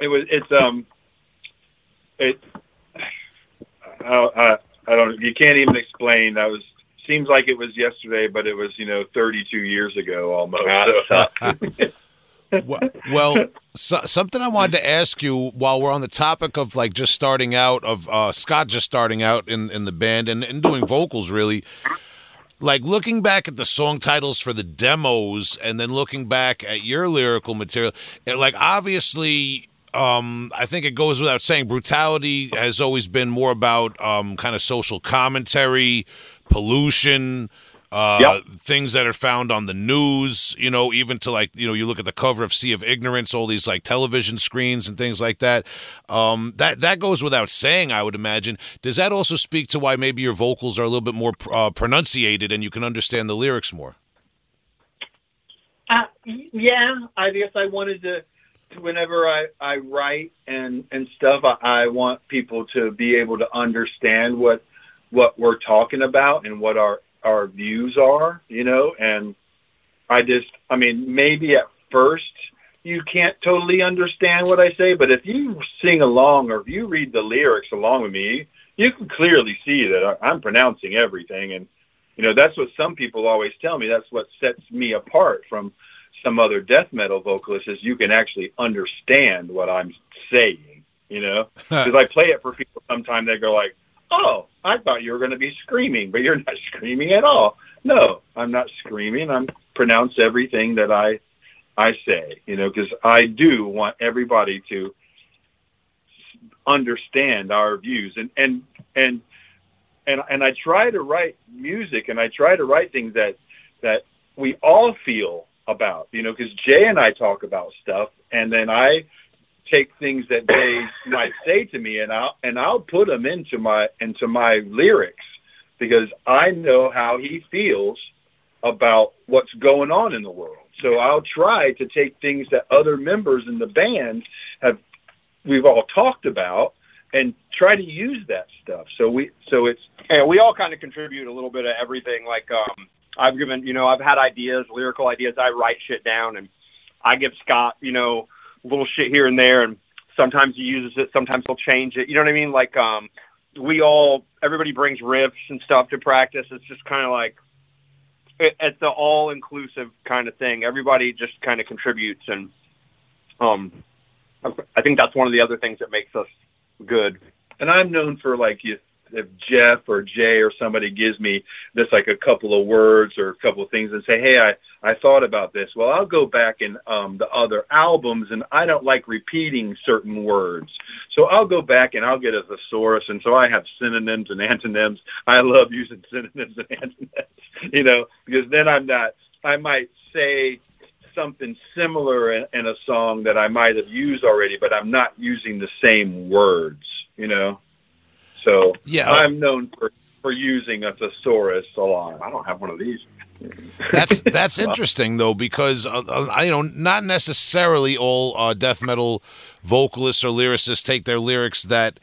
It was. It's um. It. <sighs> I, I, I don't. You can't even explain. I was seems like it was yesterday, but it was you know 32 years ago almost. Ah, So, <laughs> Well, well so, something I wanted to ask you while we're on the topic of like just starting out of uh, Scott just starting out in, in the band and, and doing vocals really like looking back at the song titles for the demos and then looking back at your lyrical material it, like obviously um, I think it goes without saying brutality has always been more about um, kind of social commentary pollution uh, Yep. things that are found on the news, you know, even to like, you know, you look at the cover of Sea of Ignorance, all these like television screens and things like that. Um, that that goes without saying, I would imagine. Does that also speak to why maybe your vocals are a little bit more uh, pronunciated and you can understand the lyrics more? Uh, yeah, I guess I wanted to. Whenever I, I write and and stuff, I, I want people to be able to understand what what we're talking about and what our our views are, you know. And I just, I mean, maybe at first you can't totally understand what I say, but if you sing along or if you read the lyrics along with me, you can clearly see that I'm pronouncing everything. And you know, that's what some people always tell me. That's what sets me apart from some other death metal vocalists is you can actually understand what I'm saying, you know? <laughs> Because I play it for people sometimes they go like, "Oh, I thought you were going to be screaming, but you're not <laughs> screaming at all." No, I'm not screaming. I'm pronounce everything that I I say, you know, because I do want everybody to understand our views and and and and and I try to write music and I try to write things that that we all feel about, you know, because Jay and I talk about stuff, and then I take things that they might say to me, and I'll and I'll put them into my into my lyrics because I know how he feels about what's going on in the world. So I'll try to take things that other members in the band have we've all talked about and try to use that stuff. So we so it's Yeah, we all kind of contribute a little bit of everything. Like, um, I've given, you know, I've had ideas, lyrical ideas. I write shit down, and I give Scott, you know, little shit here and there, and sometimes he uses it, sometimes he'll change it. You know what I mean? Like, um, we all, everybody brings riffs and stuff to practice. It's just kind of like, it, it's the all-inclusive kind of thing. Everybody just kind of contributes, and um, I think that's one of the other things that makes us good. and I'm known for like if, if Jeff or Jay or somebody gives me just like a couple of words or a couple of things and say, hey, I I thought about this. Well, I'll go back in um, the other albums, and I don't like repeating certain words, so I'll go back and I'll get a thesaurus, and so I have synonyms and antonyms. I love using synonyms and antonyms, <laughs> you know, because then I'm not. I might say something similar in, in a song that I might have used already, but I'm not using the same words, you know. So Yeah. I'm known for for using a thesaurus a lot. I don't have one of these. That's <laughs> that's interesting though because uh, uh, I you know not necessarily all uh, death metal vocalists or lyricists take their lyrics that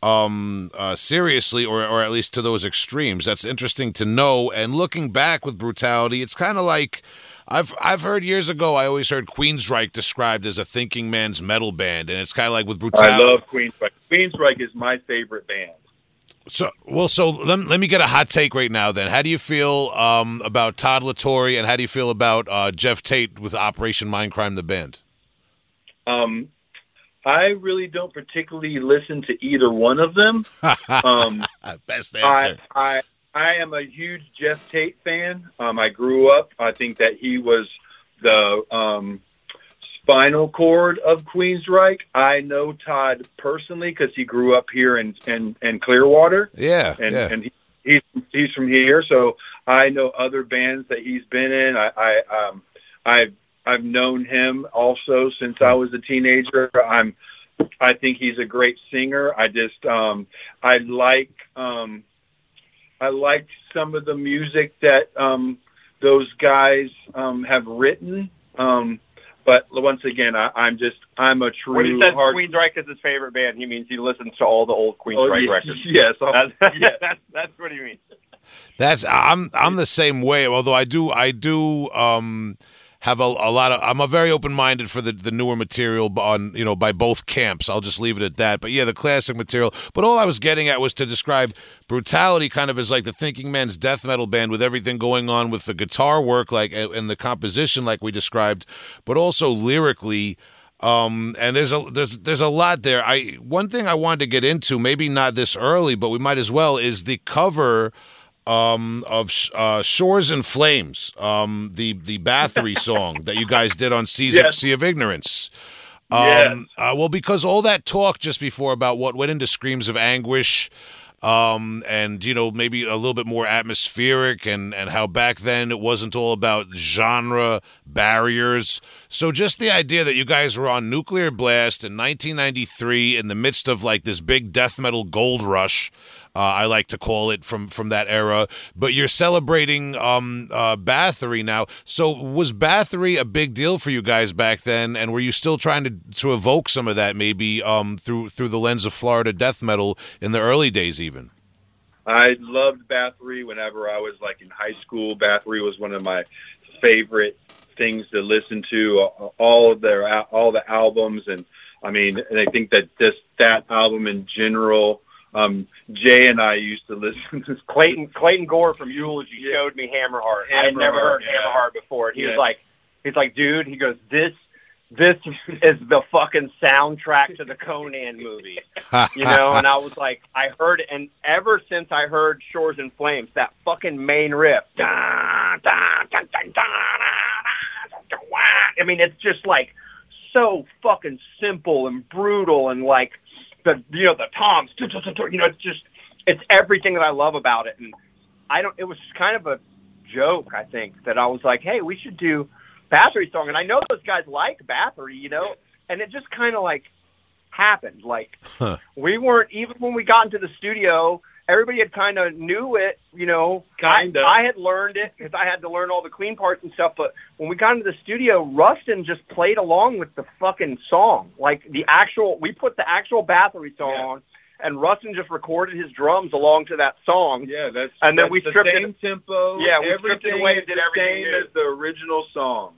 um uh seriously or or at least to those extremes that's interesting to know and looking back with brutality it's kind of like I've I've heard years ago I always heard Queensryche described as a thinking man's metal band and it's kind of like with brutality I love Queensryche. Queensryche is my favorite band. So, well, so let, let me get a hot take right now. Then, how do you feel um, about Todd La Torre, and how do you feel about uh, Geoff Tate with Operation Mindcrime, the band? Um, I really don't particularly listen to either one of them. <laughs> Um, Best answer. I I am a huge Geoff Tate fan. Um, I grew up. I think that he was the um, spinal cord of Queensryche. I know Todd personally because he grew up here in in, in Clearwater, yeah, and yeah. and he, he's he's from here. So I know other bands that he's been in. I I um I've I've known him also since I was a teenager. I'm I think he's a great singer. I just um I like um I like some of the music that um those guys um have written. Um but once again I, I'm just I'm a true When he says hard Queensryche is his favorite band, he means he listens to all the old Oh, Queensryche <laughs> yes, records. Yes, I'll- That's, <laughs> yeah. that's that's what he means. That's I'm I'm the same way. Although I do I do um have a, a lot of. I'm a very open minded for the, the newer material on you know by both camps. I'll just leave it at that. But yeah, the classic material. But all I was getting at was to describe brutality kind of as like the thinking man's death metal band with everything going on with the guitar work like and the composition like we described, but also lyrically. Um, and there's a there's there's a lot there. I one thing I wanted to get into, maybe not this early, but we might as well, is the cover um, of uh, Shores in Flames, um, the the Bathory <laughs> song that you guys did on Seas of, Yes. Sea of Ignorance. Um, uh, well, because all that talk just before about what went into screams of anguish, um, and you know maybe a little bit more atmospheric, and and how back then it wasn't all about genre barriers. So just the idea that you guys were on Nuclear Blast in 1993 in the midst of like this big death metal gold rush. Uh, I like to call it from from that era, but you're celebrating um, uh, Bathory now. So was Bathory a big deal for you guys back then, and were you still trying to to evoke some of that maybe um, through through the lens of Florida death metal in the early days, even? I loved Bathory whenever I was like in high school. Bathory was one of my favorite things to listen to. uh, All of their all the albums, and I mean, and I think that just that album in general um, Jay and I used to listen to Clayton Clayton Gore from Eulogy yeah. showed me Hammerheart. I had never heard yeah. Hammerheart before. And he yeah. was like, he's like, dude. He goes, this this is the fucking soundtrack to the Conan movie, you know. And I was like, I heard, it, and ever since I heard Shores in Flames, that fucking main riff. I mean, it's just like so fucking simple and brutal and like the you know the toms, you know, it's just it's everything that I love about it. And I don't. It was kind of a joke, I think, that I was like, hey, we should do Bathory song, and I know those guys like Bathory, you know, and it just kind of like happened. Like we weren't even when we got into the studio. Everybody had kind of knew it, you know. Kinda. I, I had learned it because I had to learn all the clean parts and stuff. But when we got into the studio, Rustin just played along with the fucking song, like the actual. We put the actual Bathory song Yeah. on, and Rustin just recorded his drums along to that song. Yeah, that's And then that's we the stripped it- same tempo. Yeah, we stripped it away and did everything same new. as the original song.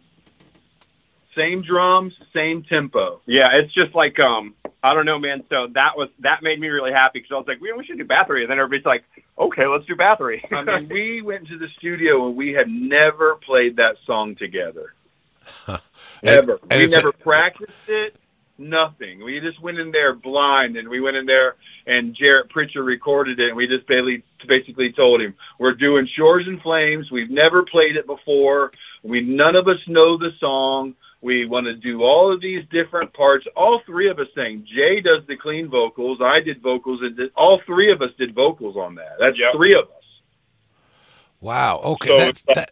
Same drums, same tempo. Yeah, it's just like um, I don't know, man. So that was that made me really happy because I was like, we, we should do Bathory, and then everybody's like, okay, let's do Bathory. <laughs> I mean, we went to the studio and we had never played that song together. <laughs> Ever. and we it's a- never practiced it. Nothing. We just went in there blind, and we went in there, and Jarrett Pritchard recorded it, and we just basically basically told him, "We're doing Shores in Flames. We've never played it before. We none of us know the song. We want to do all of these different parts. All three of us sang. Jay does the clean vocals. I did vocals, and did, all three of us did vocals on that. That's Yep. three of us. Wow. Okay. So That's it's- that.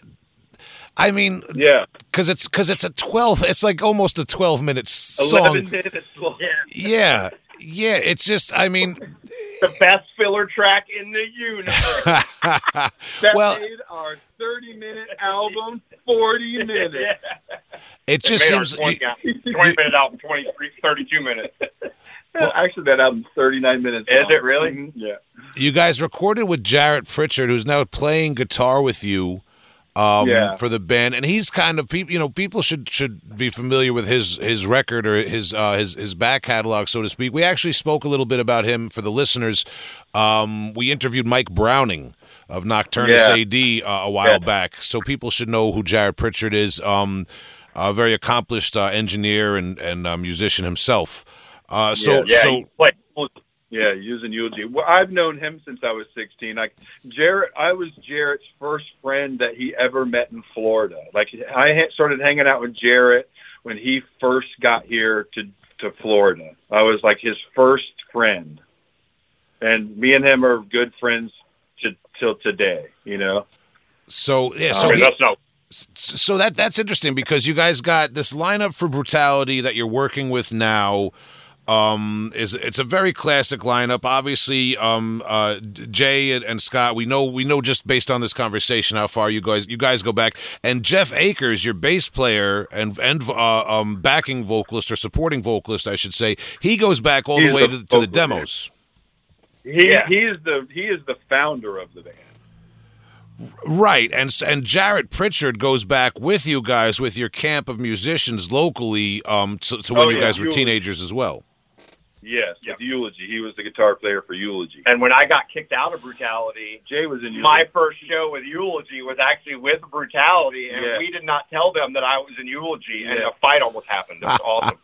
I mean, Yeah, because it's because it's a twelve. It's like almost a twelve minute song. eleven minutes long. Yeah. Yeah. Yeah, it's just. I mean. <laughs> the best filler track in the universe. <laughs> That Well- made our 30 minute album 40 minutes. <laughs> It just Made our seems. 20, out- 20 minute album, 23, 32 minutes. Actually, that album's 39 minutes. Is long. it really? Mhm, Yeah. You guys recorded with Jarrett Pritchard, who's now playing guitar with you. Um, Yeah. for the band, and he's kind of people. You know, people should should be familiar with his his record or his uh, his his back catalog, so to speak. We actually spoke a little bit about him for the listeners. Um, we interviewed Mike Browning of Nocturnus Yeah. AD uh, a while Yeah. back, so people should know who Jarrett Pritchard is. Um, a very accomplished uh, engineer and and uh, musician himself. Uh, so Yeah, so he played- Yeah, using eulogy. Well, I've known him since I was 16. Like Jarrett, I was Jarrett's first friend that he ever met in Florida. Like I started hanging out with Jarrett when he first got here to to Florida. I was like his first friend, and me and him are good friends to, till today. You know. so yeah. So I mean, he- that's no. so that that's interesting because you guys got this lineup for brutality that you're working with now um is it's a very classic lineup obviously um uh jay and, and scott we know we know just based on this conversation how far you guys you guys go back and jeff Acres your bass player and and uh, um backing vocalist or supporting vocalist i should say he goes back all the way the to, to the vocalist. demos He Yeah. he is the he is the founder of the band. Right, and s- and Jarrett Pritchard goes back with you guys with your camp of musicians locally um, to, to when Oh, you guys were teenagers as well. Yes, with Eulogy. He was the guitar player for Eulogy. And when I got kicked out of Brutality, Jay was in Eulogy. my first show with Eulogy was actually with Brutality, and Yeah. we did not tell them that I was in Eulogy, and a fight almost happened. It was <laughs> awesome.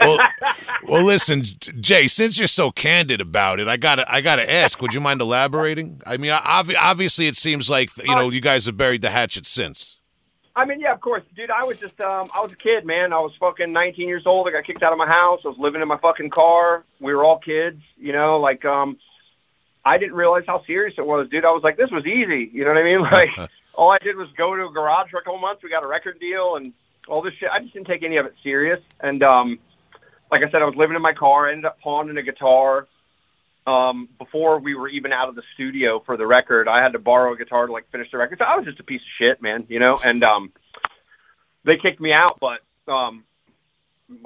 Well, <laughs> well, listen, Jay. Since you're so candid about it, I gotta, I gotta ask. Would you mind elaborating? I mean, obviously, it seems like you uh, know you guys have buried the hatchet since. I mean, yeah, of course, dude. I was just, um, I was a kid, man. I was fucking 19 years old. I got kicked out of my house. I was living in my fucking car. We were all kids, you know. Like, um, I didn't realize how serious it was, dude. I was like, this was easy. You know what I mean? <laughs> Like, <laughs> all I did was go to a garage for a couple months. We got a record deal and all this shit. I just didn't take any of it serious. And um, like I said, I was living in my car. I ended up pawning a guitar. Um, before we were even out of the studio for the record, I had to borrow a guitar to like finish the record. So I was just a piece of shit, man, you know. And um, they kicked me out, but um,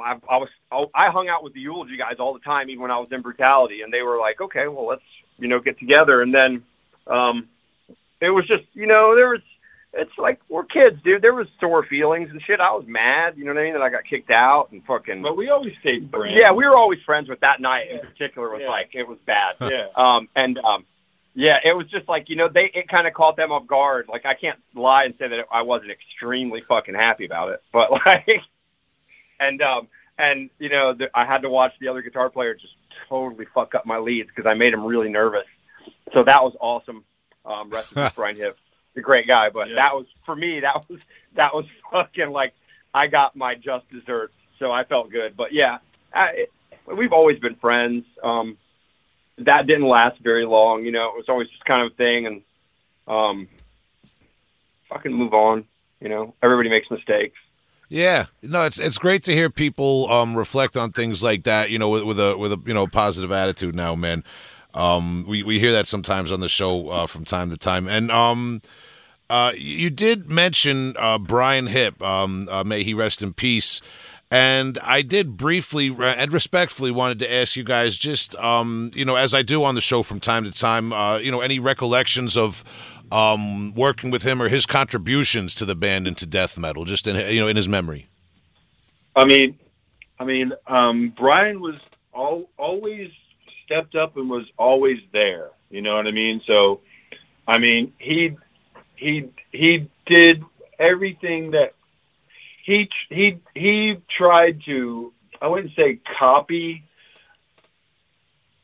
I, I was I hung out with the eulogy guys all the time, even when I was in brutality, and they were like, okay, well, let's you know get together. And then um, it was just you know there was it's like we're kids, dude. There was sore feelings and shit. I was mad, you know what I mean, that I got kicked out and fucking. But we always stayed friends. yeah, we were always friends. With that night in particular was Yeah. like it was bad. <laughs> Yeah. Um, and um, yeah, it was just like you know they it kind of caught them off guard. Like I can't lie and say that I wasn't extremely fucking happy about it, but <laughs> like, and um, and you know the, I had to watch the other guitar player just totally fuck up my leads because I made him really nervous. So that was awesome. Um, rest in peace, <laughs> Brian Hipp, a great guy, but Yeah. that was for me. That was that was <laughs> fucking like I got my just desserts, so I felt good. But yeah, I, we've always been friends. Um, that didn't last very long. You know, it was always just kind of a thing, and um, fucking move on. You know, everybody makes mistakes. Yeah, no, it's it's great to hear people um, reflect on things like that. You know, with, with a with a you know positive attitude. Now, man, um, we we hear that sometimes on the show uh, from time to time. And um, uh, you did mention uh, Brian Hipp. Um, uh, may he rest in peace. And I did briefly and respectfully wanted to ask you guys just, um, you know, as I do on the show from time to time, uh, you know, any recollections of um, working with him or his contributions to the band into death metal, just in you know in his memory. I mean, I mean, um, Brian was all, always stepped up and was always there. You know what I mean? So, I mean, he he he did everything that he he he tried to. I wouldn't say copy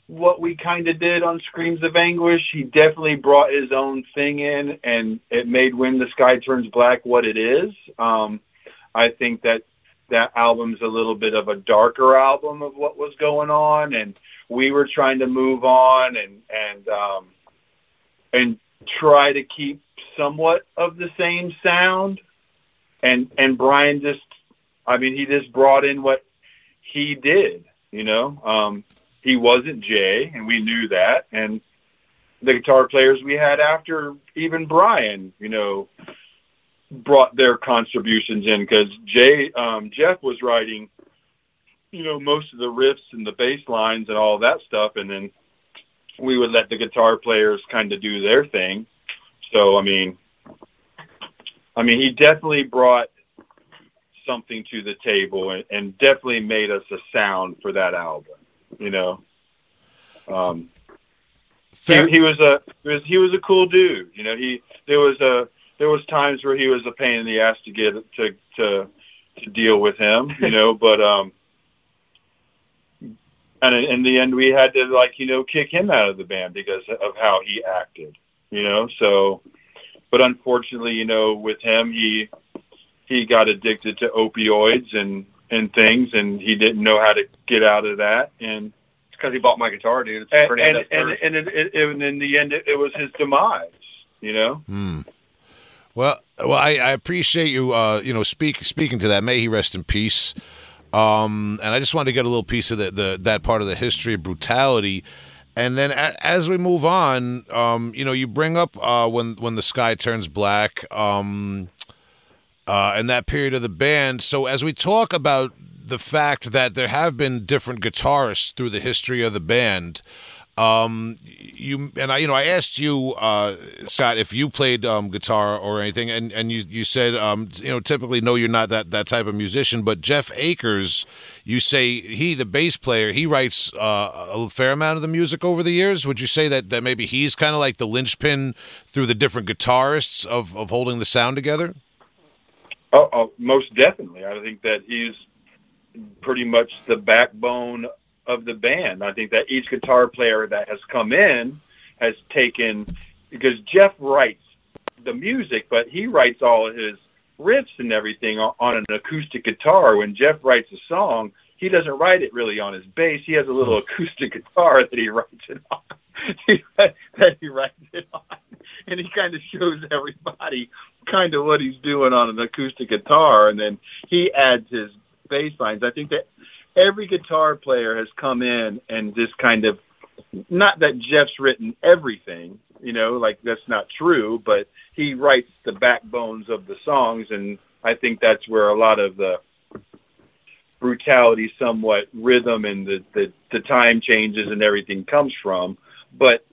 what we kind of did on Screams of Anguish. He definitely brought his own thing in, and it made When the Sky Turns Black what it is. Um, I think that that album's a little bit of a darker album of what was going on, and we were trying to move on and and um, and try to keep somewhat of the same sound. And and Brian just, I mean, he just brought in what he did. You know, um, he wasn't Jay, and we knew that. And the guitar players we had after even Brian, you know, brought their contributions in because Jay, um, Jeff was writing, you know, most of the riffs and the bass lines and all that stuff, and then we would let the guitar players kind of do their thing. So I mean, I mean, he definitely brought something to the table and, and definitely made us a sound for that album. You know, um, Fair. he, he was a he was he was a cool dude. You know, he there was a there was times where he was a pain in the ass to get to to to deal with him. You <laughs> know, but um, and in, in the end, we had to like you know kick him out of the band because of how he acted. You know, so but unfortunately, you know, with him, he he got addicted to opioids and and things, and he didn't know how to get out of that, and because he bought my guitar, dude. It's and and and, and, it, it, and in the end, it, it was his demise. You know. Hmm. Well, well, I, I appreciate you, uh, you know, speak speaking to that. May he rest in peace. Um, and I just wanted to get a little piece of the, the that part of the history of brutality. And then a, as we move on, um, you know, you bring up uh, when when the sky turns black, um, uh, and that period of the band. So as we talk about the fact that there have been different guitarists through the history of the band, Um, you and I, you know, I asked you, uh, Scott, if you played um, guitar or anything, and, and you you said, um, you know, typically no, you're not that that type of musician. But Jeff Acres, you say he, the bass player, he writes uh, a fair amount of the music over the years. Would you say that that maybe he's kind of like the linchpin through the different guitarists of of holding the sound together? Oh, oh, most definitely. I think that he's pretty much the backbone of the band. I think that each guitar player that has come in has taken because Jeff writes the music, but he writes all of his riffs and everything on, on an acoustic guitar. When Jeff writes a song, he doesn't write it really on his bass. He has a little hmm. acoustic guitar that he writes it on. <laughs> that he writes it on, and he kind of shows everybody kind of what he's doing on an acoustic guitar, and then he adds his bass lines. I think that every guitar player has come in and just kind of not that Jeff's written everything, you know, like that's not true, but he writes the backbones of the songs and I think that's where a lot of the brutality, somewhat rhythm and the, the, the time changes and everything comes from. But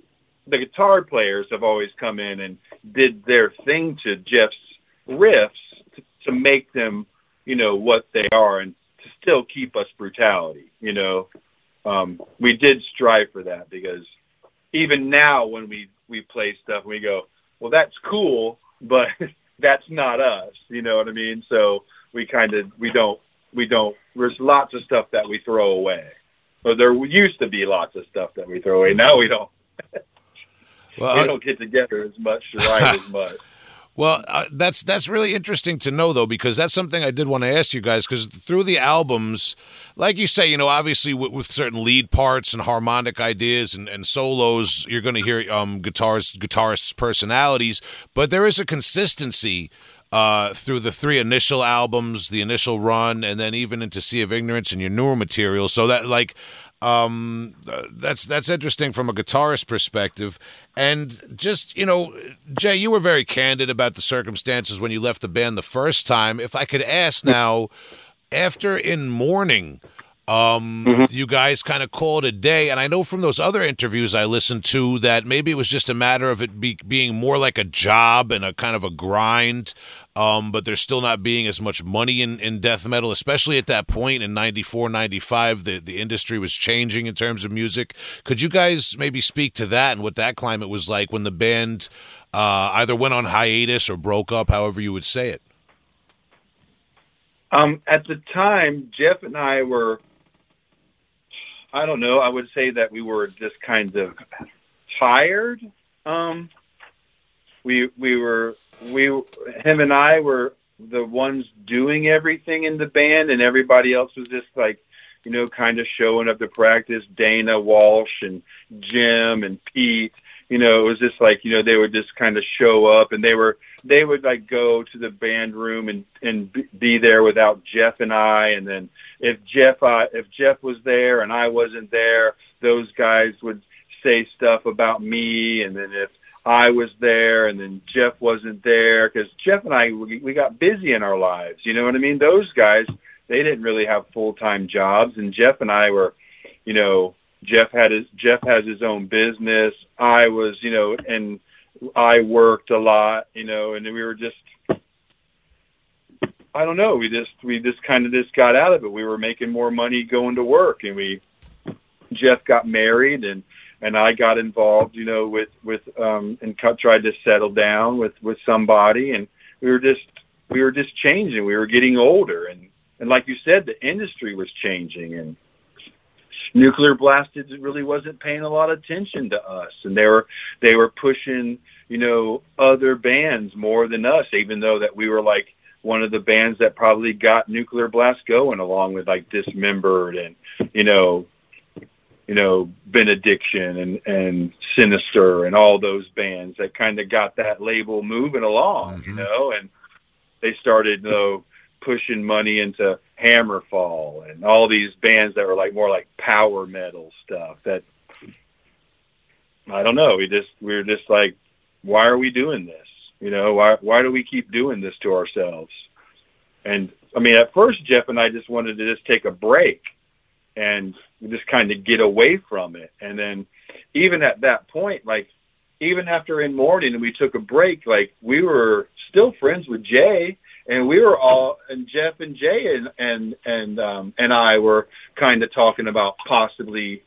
the guitar players have always come in and did their thing to Jeff's riffs to, to make them, you know, what they are. And still keep us brutality. You know, um, we did strive for that because even now when we we play stuff, we go, well, that's cool, but <laughs> that's not us. You know what I mean? So we kind of we don't we don't. There's lots of stuff that we throw away. But there used to be lots of stuff that we throw away. Now we don't. <laughs> well, we don't get together as much to write as <laughs> much. Well, uh, that's that's really interesting to know though, because that's something I did want to ask you guys. Because through the albums, like you say, you know, obviously with, with certain lead parts and harmonic ideas and, and solos, you're going to hear um, guitars guitarists' personalities, but there is a consistency uh, through the three initial albums, the initial run, and then even into Sea of Ignorance and your newer material. So that like um, uh, that's that's interesting from a guitarist perspective, and just you know, Jay, you were very candid about the circumstances when you left the band the first time. If I could ask now, after in mourning, um, mm-hmm. you guys kind of called a day, and I know from those other interviews I listened to that maybe it was just a matter of it be, being more like a job and a kind of a grind um, but there's still not being as much money in, in death metal, especially at that point in 94, 95. The, the industry was changing in terms of music. Could you guys maybe speak to that and what that climate was like when the band uh, either went on hiatus or broke up, however you would say it? Um, at the time, Jeff and I were, I don't know, I would say that we were just kind of tired. Um, we we were we him and I were the ones doing everything in the band, and everybody else was just like you know kind of showing up to practice. Dana Walsh and Jim and Pete. You know, it was just like you know they would just kind of show up, and they were they would like go to the band room and and be there without Jeff and I, and then if Jeff uh, if Jeff was there and I wasn't there, those guys would say stuff about me, and then if I was there and then Jeff wasn't there because Jeff and I we, we got busy in our lives. You know what I mean? Those guys they didn't really have full time jobs, and Jeff and I were, you know, Jeff had his Jeff has his own business. I was, you know, and I worked a lot, you know, and we were just I don't know, we just we just kind of just got out of it. We were making more money going to work and we Jeff got married and and I got involved, you know, with with um, and tried to settle down with with somebody, and we were just we were just changing. We were getting older, and and like you said, the industry was changing, and nuclear blasted really wasn't paying a lot of attention to us, and they were they were pushing, you know, other bands more than us, even though that we were like one of the bands that probably got nuclear blast going, along with like dismembered and you know you know, Benediction and, and Sinister and all those bands that kind of got that label moving along, mm-hmm. you know, and they started, know, pushing money into Hammerfall and all these bands that were like more like power metal stuff that I don't know. We just, we were just like, why are we doing this? You know, why, why do we keep doing this to ourselves? And I mean, at first, Jeff and I just wanted to just take a break and just kind of get away from it. And then even at that point, like even after in mourning and we took a break, like we were still friends with Jay and we were all and Jeff and Jay and and and um and I were kind of talking about possibly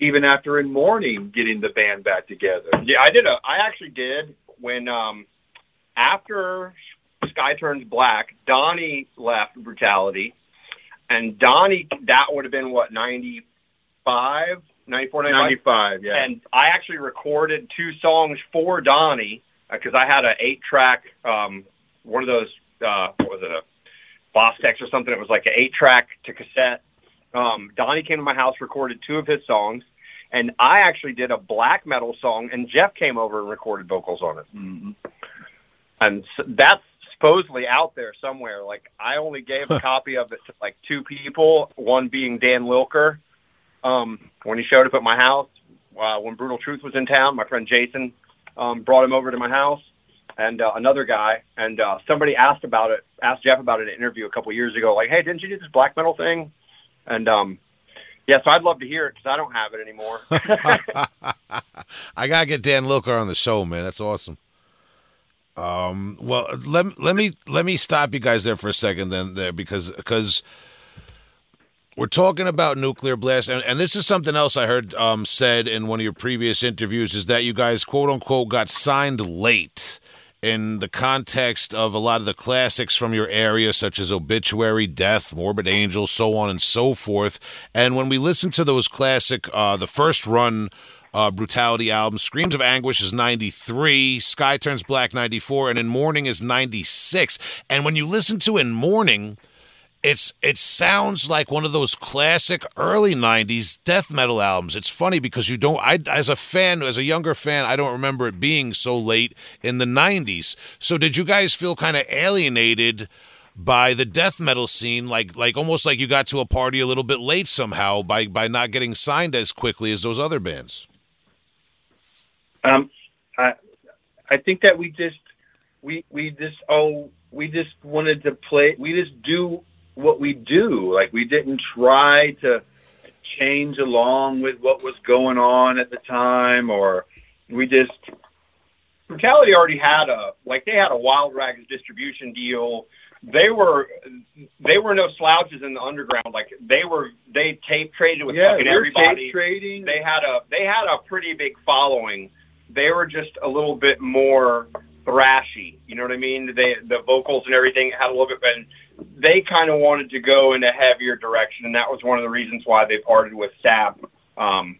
even after in mourning getting the band back together. Yeah, I did a. I actually did when um after Sky Turns Black, Donnie left Brutality, and Donnie that would have been what 95, 94, 95? 95, yeah. And I actually recorded two songs for Donnie because I had an eight track, um, one of those, uh, what was it, a Fostex or something. It was like an eight track to cassette. Um, Donnie came to my house, recorded two of his songs, and I actually did a black metal song, and Jeff came over and recorded vocals on it. hmm And s that's supposedly out there somewhere. Like I only gave a <laughs> copy of it to like two people, one being Dan Lilker. Um, when he showed up at my house, uh, when Brutal Truth was in town, my friend Jason um, brought him over to my house, and uh, another guy. And uh, somebody asked about it, asked Jeff about it in an interview a couple years ago. Like, hey, didn't you do this black metal thing? And um, yeah, so I'd love to hear it because I don't have it anymore. <laughs> I gotta get Dan Lilker on the show, man. That's awesome. Um, well, let let me let me stop you guys there for a second, then there because because we're talking about nuclear blast, and, and this is something else I heard um, said in one of your previous interviews is that you guys quote unquote got signed late in the context of a lot of the classics from your area, such as Obituary, Death, Morbid Angel, so on and so forth. And when we listen to those classic, uh, the first run uh, Brutality album, Screams of Anguish is 93, Sky Turns Black 94, and In Mourning is 96. And when you listen to In Mourning, it's it sounds like one of those classic early 90s death metal albums. It's funny because you don't i as a fan as a younger fan i don't remember it being so late in the 90s so did you guys feel kind of alienated by the death metal scene? Like like almost like you got to a party a little bit late somehow by by not getting signed as quickly as those other bands? Um, I I think that we just we we just oh we just wanted to play. We just do what we do. Like we didn't try to change along with what was going on at the time, or we just Brutality already had a like they had a Wild Rags distribution deal. They were they were no slouches in the underground. Like they were they tape traded with yeah, fucking everybody. tape trading. They had a they had a pretty big following. They were just a little bit more thrashy. You know what I mean? They the vocals and everything had a little bit and they kind of wanted to go in a heavier direction and that was one of the reasons why they parted with Stab. Um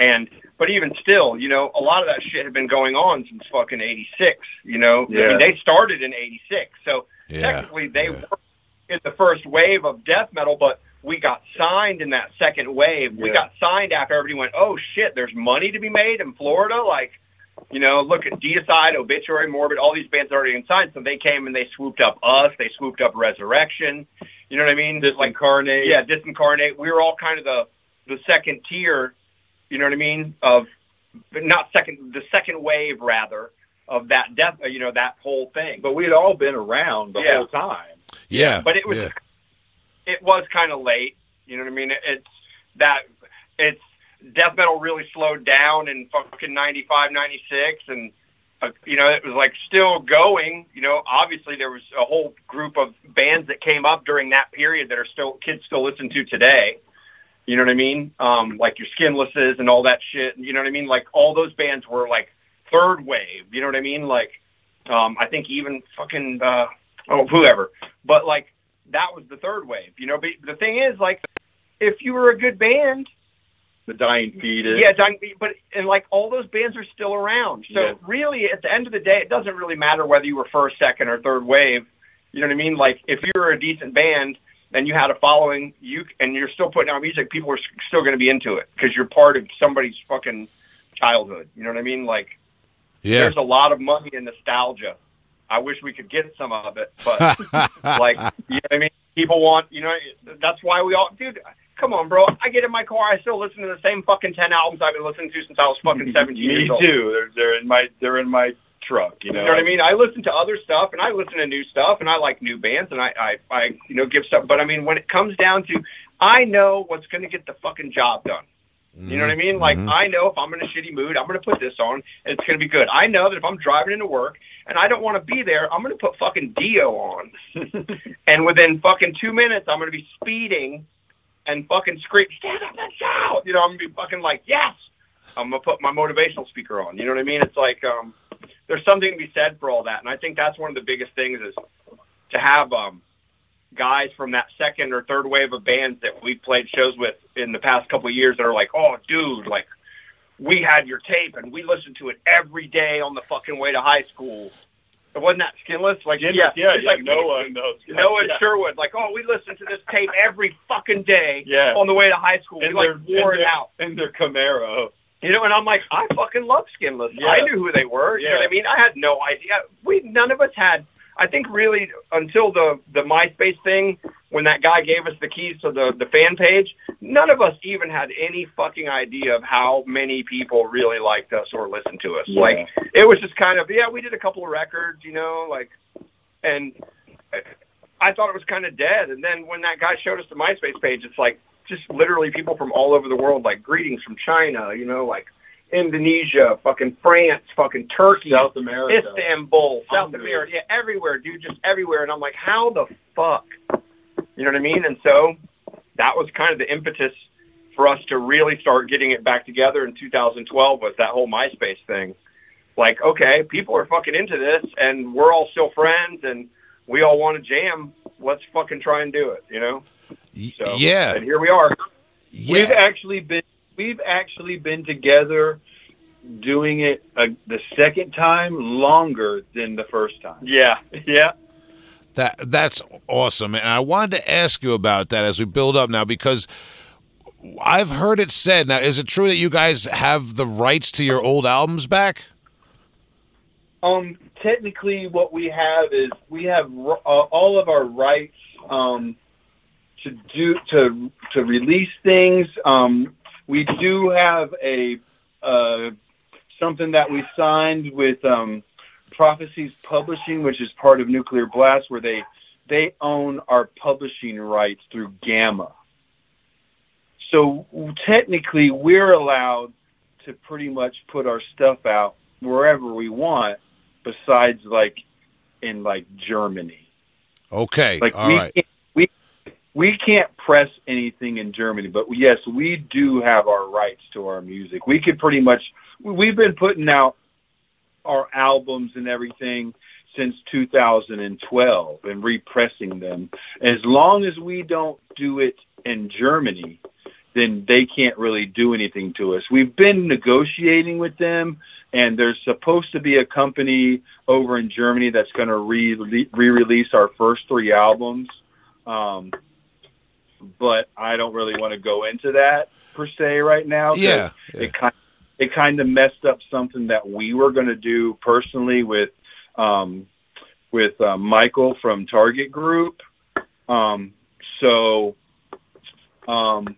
and but even still, you know, a lot of that shit had been going on since fucking '86. You know, I mean, they started in '86, so yeah technically they yeah. were in the first wave of death metal, but we got signed in that second wave. We got signed after everybody went, oh shit, there's money to be made in Florida. Like, you know, look at Deicide, Obituary, Morbid, all these bands already been signed. So they came and they swooped up us. They swooped up Resurrection. You know what I mean? Just like Disincarnate. yeah, disincarnate. We were all kind of the the second tier. You know what I mean? Of but not second, the second wave rather of that death. You know that whole thing. but we had all been around the Yeah. whole time. yeah but it was yeah. it was kind of late. You know what I mean? It, it's that it's death metal really slowed down in fucking 95, 96 and uh, you know it was like still going. You know, obviously there was a whole group of bands that came up during that period that are still kids still listen to today. You know what I mean? Um, like your Skinlesses and all that shit. You know what I mean? Like all those bands were like third wave. You know what I mean? Like um, I think even fucking uh, oh whoever. But like that was the third wave. You know, but the thing is like if you were a good band, The Dying Fetus. yeah, Dying Feet, but and like all those bands are still around. So Yeah. really, at the end of the day, it doesn't really matter whether you were first, second, or third wave. You know what I mean? Like if you were a decent band and you had a following, you and you're still putting out music, people are still going to be into it because you're part of somebody's fucking childhood. You know what I mean? Like yeah there's a lot of money in nostalgia. I wish we could get some of it, but <laughs> like you know what I mean? People want you know that's why we all dude. Come on, bro. I get in my car. I still listen to the same fucking ten albums I've been listening to since I was fucking <laughs> seventeen Me years old. too. They're they're in my they're in my truck. You You know, know what I mean? I listen to other stuff and I listen to new stuff and I like new bands and I, I, I you know, give stuff. But I mean, when it comes down to, I know what's going to get the fucking job done. You know what I mean? Like mm-hmm. I know if I'm in a shitty mood, I'm gonna put this on and it's gonna be good. I know that if I'm driving into work and I don't want to be there, I'm gonna put fucking Dio on, <laughs> and within fucking two minutes, I'm gonna be speeding and fucking scream, stand up and shout. You know, I'm gonna be fucking like, yes. I'm gonna put my motivational speaker on. You know what I mean? It's like um, there's something to be said for all that, and I think that's one of the biggest things is to have um, guys from that second or third wave of bands that we played shows with in the past couple of years that are like, oh, dude, like we had your tape and we listened to it every day on the fucking way to high school. It wasn't that skinless, like yeah, yeah, it's yeah. like Noah knows. Noah yeah. Sherwood, like, oh, we listened to this tape every fucking day Yeah. on the way to high school. And we like wore it their- out. And their Camaro. You know, and I'm like, I fucking love Skinless. Yeah. I knew who they were. You know Yeah. what I mean? I had no idea. We none of us had. I think really until the the MySpace thing, when that guy gave us the keys to the the fan page, none of us even had any fucking idea of how many people really liked us or listened to us. Yeah. Like it was just kind of yeah, we did a couple of records, you know, like, and I thought it was kind of dead. And then when that guy showed us the MySpace page, it's like just literally people from all over the world, like greetings from China, you know, like Indonesia, fucking France, fucking Turkey, South America. Istanbul, South Hungary. America, yeah, everywhere, dude, just everywhere. And I'm like, how the fuck? You know what I mean? And so that was kind of the impetus for us to really start getting it back together in 2012 was that whole MySpace thing. Like, okay, people are fucking into this and we're all still friends and we all want to jam. Let's fucking try and do it, you know? So, yeah, And here we are. We've actually been we've actually been together doing it uh, the second time longer than the first time. Yeah. Yeah. That that's awesome, and I wanted to ask you about that as we build up now because I've heard it said. Now, is it true that you guys have the rights to your old albums back? Um, technically, what we have is we have uh, all of our rights um, to do to to release things. Um, we do have a uh, something that we signed with um, Prophecies Publishing, which is part of Nuclear Blast, where they they own our publishing rights through GEMA. So technically, we're allowed to pretty much put our stuff out wherever we want, besides like in like Germany. Okay, Like all right. We can't press anything in Germany, but yes, we do have our rights to our music. We could pretty much we've been putting out our albums and everything since 2012 and repressing them. As long as we don't do it in Germany, then they can't really do anything to us. We've been negotiating with them, and there's supposed to be a company over in Germany that's going to re release our first three albums. Um, but I don't really want to go into that per se right now. Yeah, yeah. It kind it kind of messed up something that we were going to do personally with um, with uh, Michael from Target Group. Um, so um,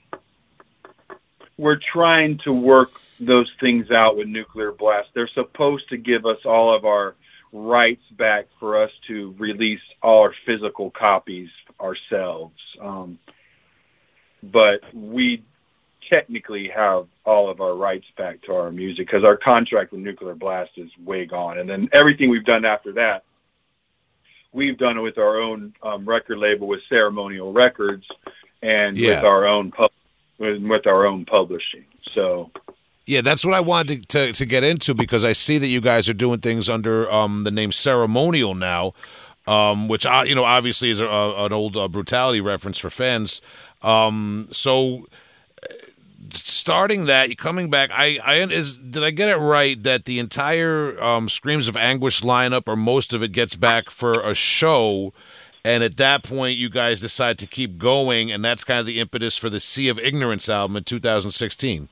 we're trying to work those things out with Nuclear Blast. They're supposed to give us all of our rights back for us to release all our physical copies ourselves. Um, but we technically have all of our rights back to our music because our contract with Nuclear Blast is way gone. And then everything we've done after that, we've done it with our own um, record label with Ceremonial Records and Yeah. with our own pub- with, our own publishing. So Yeah, that's what I wanted to, to, to get into because I see that you guys are doing things under um, the name Ceremonial now, um, which uh, you know obviously is a, a, an old uh, brutality reference for fans. Um, so uh, starting that, coming back, I, I is did I get it right that the entire um, Screams of Anguish lineup or most of it gets back for a show? And at that point, you guys decide to keep going, and that's kind of the impetus for the Sea of Ignorance album in 2016.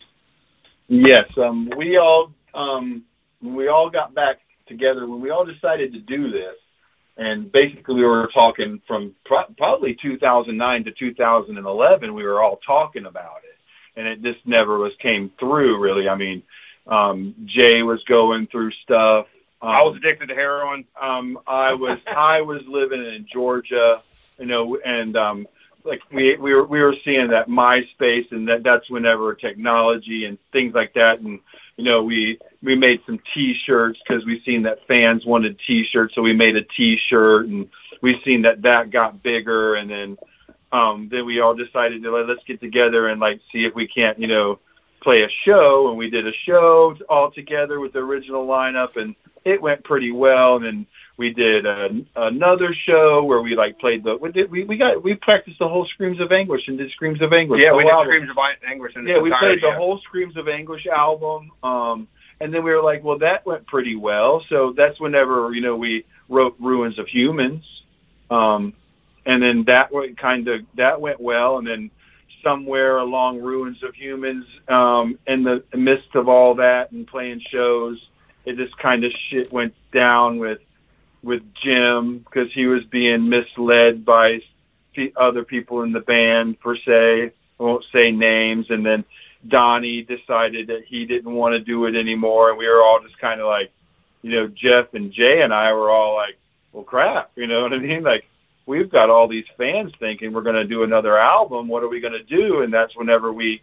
Yes, um, we all um, we all got back together when we all decided to do this, and basically we were talking from pro- probably 2009 to 2011. We were all talking about it, and it just never was came through really. I mean, um, Jay was going through stuff. Um, I was addicted to heroin. um, I was <laughs> I was living in Georgia, you know, and um, like we we were we were seeing that MySpace and that that's whenever technology and things like that and you know we we made some T-shirts because we seen that fans wanted T-shirts so we made a T-shirt and we seen that that got bigger and then um then we all decided to let, let's get together and like see if we can't you know play a show and we did a show all together with the original lineup and it went pretty well and then we did a, another show where we like played the we did we, we got we practiced the whole screams of anguish and did screams of anguish Yeah, we did album. Screams of Anguish. Yeah we played the whole screams of anguish album um and then we were like well that went pretty well so that's whenever you know we wrote ruins of humans um and then that went kind of that went well and then somewhere along ruins of humans um in the midst of all that and playing shows it just kind of shit went down with with Jim because he was being misled by the other people in the band per se. I won't say names. And then Donnie decided that he didn't want to do it anymore, and we were all just kind of like, you know, Jeff and Jay and I were all like, well, crap, you know what I mean? Like, we've got all these fans thinking we're going to do another album. What are we going to do? And that's whenever we,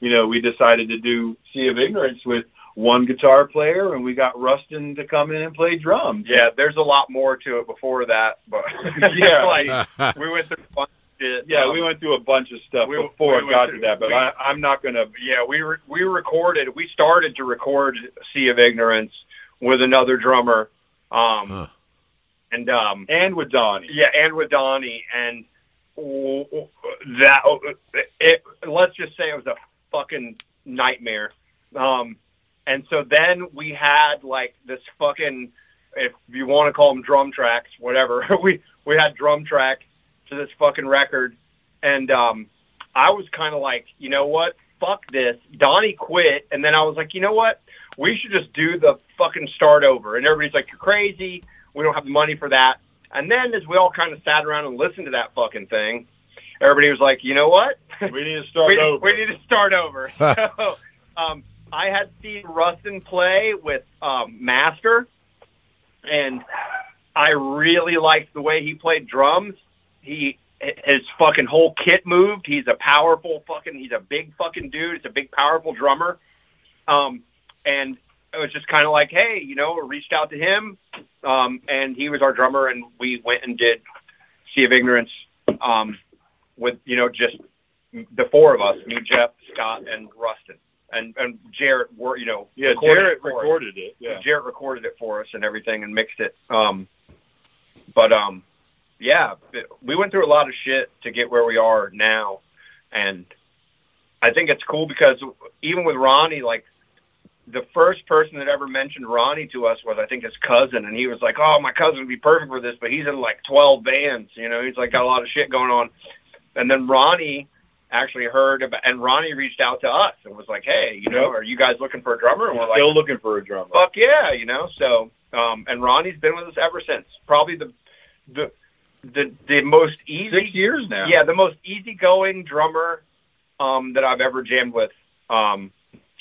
you know, we decided to do Sea of Ignorance with one guitar player, and we got Rustin to come in and play drums. Yeah, there's a lot more to it before that, but <laughs> Yeah. <laughs> like we went through a bunch of shit. Yeah, Um, we went through a bunch of stuff we- before we it got through- to that, but we- I, I'm not gonna. yeah, we re- we recorded. We started to record Sea of Ignorance with another drummer, um, Huh. and um, And with Donnie. yeah, and with Donnie, and w- w- that it. Let's just say it was a fucking nightmare. Um, and so then we had like this fucking, if you want to call them drum tracks, whatever. <laughs> we we had drum tracks to this fucking record, and um, I was kind of like, you know what? Fuck this. Donnie quit, and then I was like, you know what? We should just do the fucking start over. And everybody's like, you're crazy. We don't have the money for that. And then as we all kind of sat around and listened to that fucking thing, everybody was like, you know what? We need to start <laughs> we, over. we need to start over. <laughs> so, um, I had seen Rustin play with um, Master, and I really liked the way he played drums. He his fucking whole kit moved. He's a powerful fucking. He's a big fucking dude. He's a big powerful drummer. Um, and it was just kind of like, hey, you know, reached out to him, um, and he was our drummer, and we went and did Sea of Ignorance um, with you know just the four of us, me, Jeff, Scott, and Rustin, and and Jarrett were you know yeah, recorded Jarrett it for us. recorded it. Yeah. Jarrett recorded it for us and everything and mixed it. Um, but um, yeah, we went through a lot of shit to get where we are now, and I think it's cool because even with Ronnie, like the first person that ever mentioned Ronnie to us was I think his cousin, and he was like, "Oh, my cousin would be perfect for this," but he's in like twelve bands, you know, he's like got a lot of shit going on, and then Ronnie actually heard about, and Ronnie reached out to us and was like, "Hey, you know, are you guys looking for a drummer?" And we're like, Still looking for a drummer. fuck yeah, you know. So, um, and Ronnie's been with us ever since. Probably the the the the most easy, Six years now. yeah, the most easygoing drummer um, that I've ever jammed with. Um,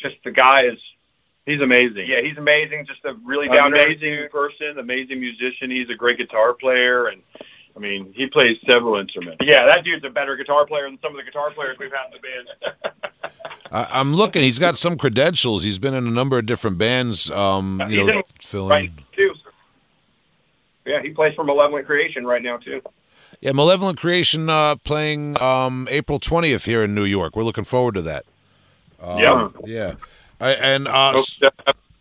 just the guy is, he's amazing. yeah, he's amazing. Just a really down amazing person, amazing musician. He's a great guitar player, and I mean, he plays several instruments. Yeah, that dude's a better guitar player than some of the guitar players we've had in the band. <laughs> I, I'm looking. He's got some credentials. He's been in a number of different bands. Um, He's you know, in- filling. right, too. Yeah, he plays for Malevolent Creation right now too. Yeah, Malevolent Creation uh, playing um, April 20th here in New York. We're looking forward to that. Um, Yeah. Yeah. I, and uh,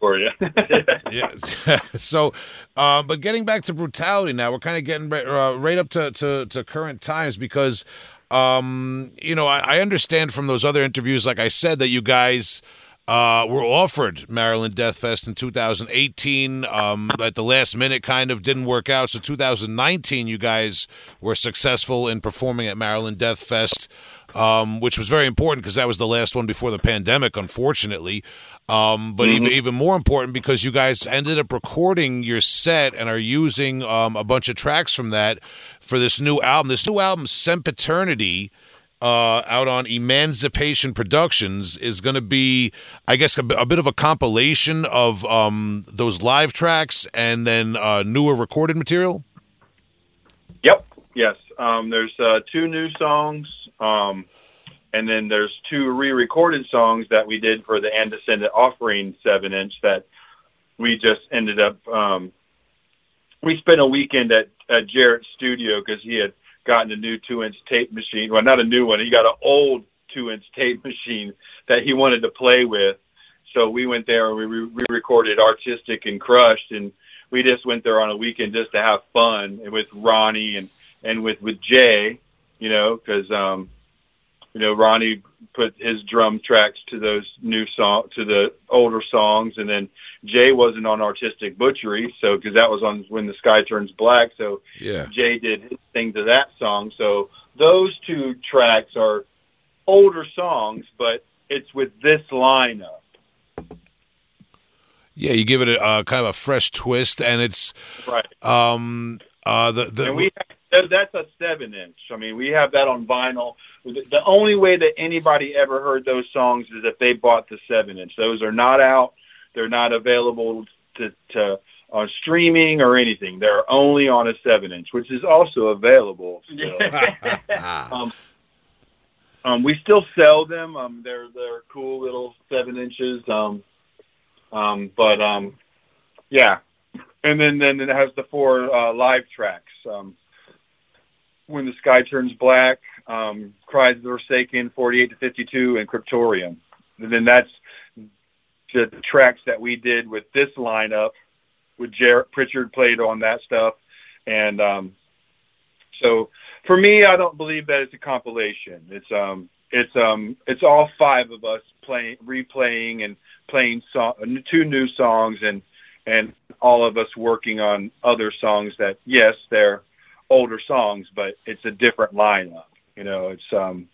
for you. <laughs> yeah. <laughs> so, uh, but getting back to brutality now, we're kind of getting right, uh, right up to, to, to current times because, um, you know, I, I understand from those other interviews, like I said, that you guys uh, were offered Maryland Death Fest in 2018. Um, at the last minute, kind of didn't work out. So 2019, you guys were successful in performing at Maryland Death Fest, um, which was very important because that was the last one before the pandemic, unfortunately. Um, but even even more important because you guys ended up recording your set and are using um, a bunch of tracks from that for this new album. This new album, Sempiternity, uh, out on Emancipation Productions, is going to be, I guess, a, b- a bit of a compilation of um, those live tracks and then uh, newer recorded material. Yep. Yes. Um, there's uh, two new songs, um, and then there's two re-recorded songs that we did for the Andescendant Offering seven inch that we just ended up. Um, we spent a weekend at, at Jarrett's studio because he had gotten a new two inch tape machine. Well, not a new one. He got an old two inch tape machine that he wanted to play with. So we went there and we re- recorded Artistic and Crushed, and we just went there on a weekend just to have fun with Ronnie and and with with Jay, you know, because um, you know Ronnie put his drum tracks to those new song to the older songs, and then Jay wasn't on Artistic Butchery, so because that was on when the sky turns black, so Yeah. Jay did his thing to that song. So those two tracks are older songs, but it's with this lineup. Yeah, you give it a uh, kind of a fresh twist, and it's Right. um uh the the and we that- that's a seven inch. I mean, we have that on vinyl. The the only way that anybody ever heard those songs is if they bought the seven inch. Those are not out. They're not available to, to on streaming or anything. They're only on a seven inch, which is also available. still. <laughs> <laughs> um, um, we still sell them. Um, they're they're cool little seven inches. Um, um, but um, yeah, and then then it has the four uh, live tracks. Um, when the sky turns black, um, cries of the Forsaken, forty-eight to fifty-two, and Cryptorium. And then that's the, tracks that we did with this lineup. With Jarrett Pritchard played on that stuff, and um, so for me, I don't believe that it's a compilation. It's um, it's um, it's all five of us playing, replaying, and playing song, two new songs, and and all of us working on other songs that yes, they're older songs, but it's a different lineup. You know, it's um,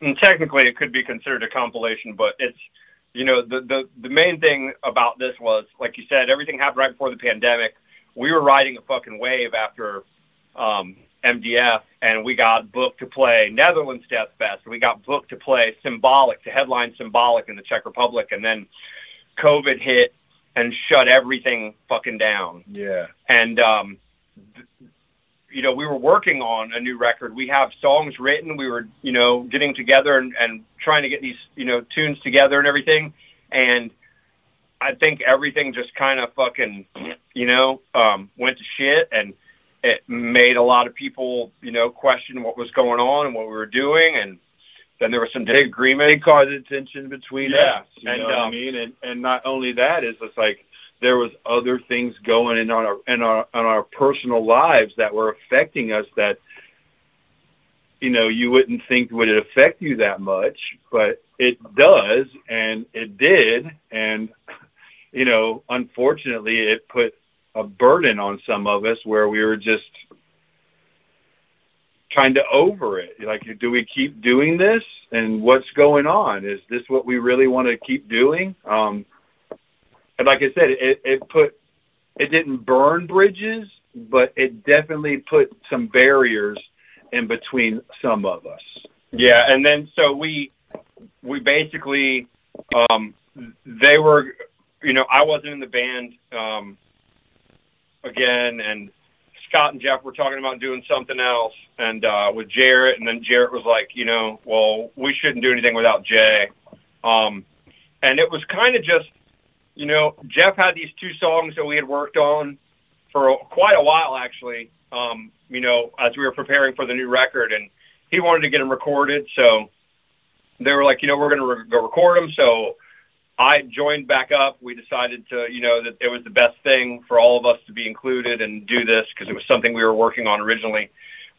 and technically it could be considered a compilation, but it's you know the the the main thing about this was like you said, everything happened right before the pandemic. We were riding a fucking wave after um, MDF, and we got booked to play Netherlands Death Fest. We got booked to play Symbolic, to headline Symbolic in the Czech Republic, and then COVID hit and shut everything fucking down yeah, and um, th- you know we were working on a new record. We have songs written. We were you know getting together and, and trying to get these you know tunes together and everything. And i think everything just kind of fucking you know um, went to shit and it made a lot of people you know question what was going on and what we were doing. And then there was some disagreement they caused tension between Yeah, us. You and, know what I um, mean? And and not only that is it's like there was other things going in on our in our on our personal lives that were affecting us that you know you wouldn't think would it affect you that much, but it does, and it did, and you know unfortunately it put a burden on some of us where we were just kind of over it. Like, do we keep doing this? And what's going on? Is this what we really want to keep doing? Um, and like I said, it, it put, it didn't burn bridges, but it definitely put some barriers in between some of us. Yeah, and then so we we basically um they were you know, I wasn't in the band um again and Scott and Jeff were talking about doing something else and uh with Jarrett and then Jarrett was like, you know, well, we shouldn't do anything without Jay. Um and it was kind of just you know, Jeff had these two songs that we had worked on for quite a while actually. Um, you know, as we were preparing for the new record and he wanted to get them recorded. So they were like, you know, we're going to re- go record them. So I joined back up. We decided to, you know, that it was the best thing for all of us to be included and do this because it was something we were working on originally.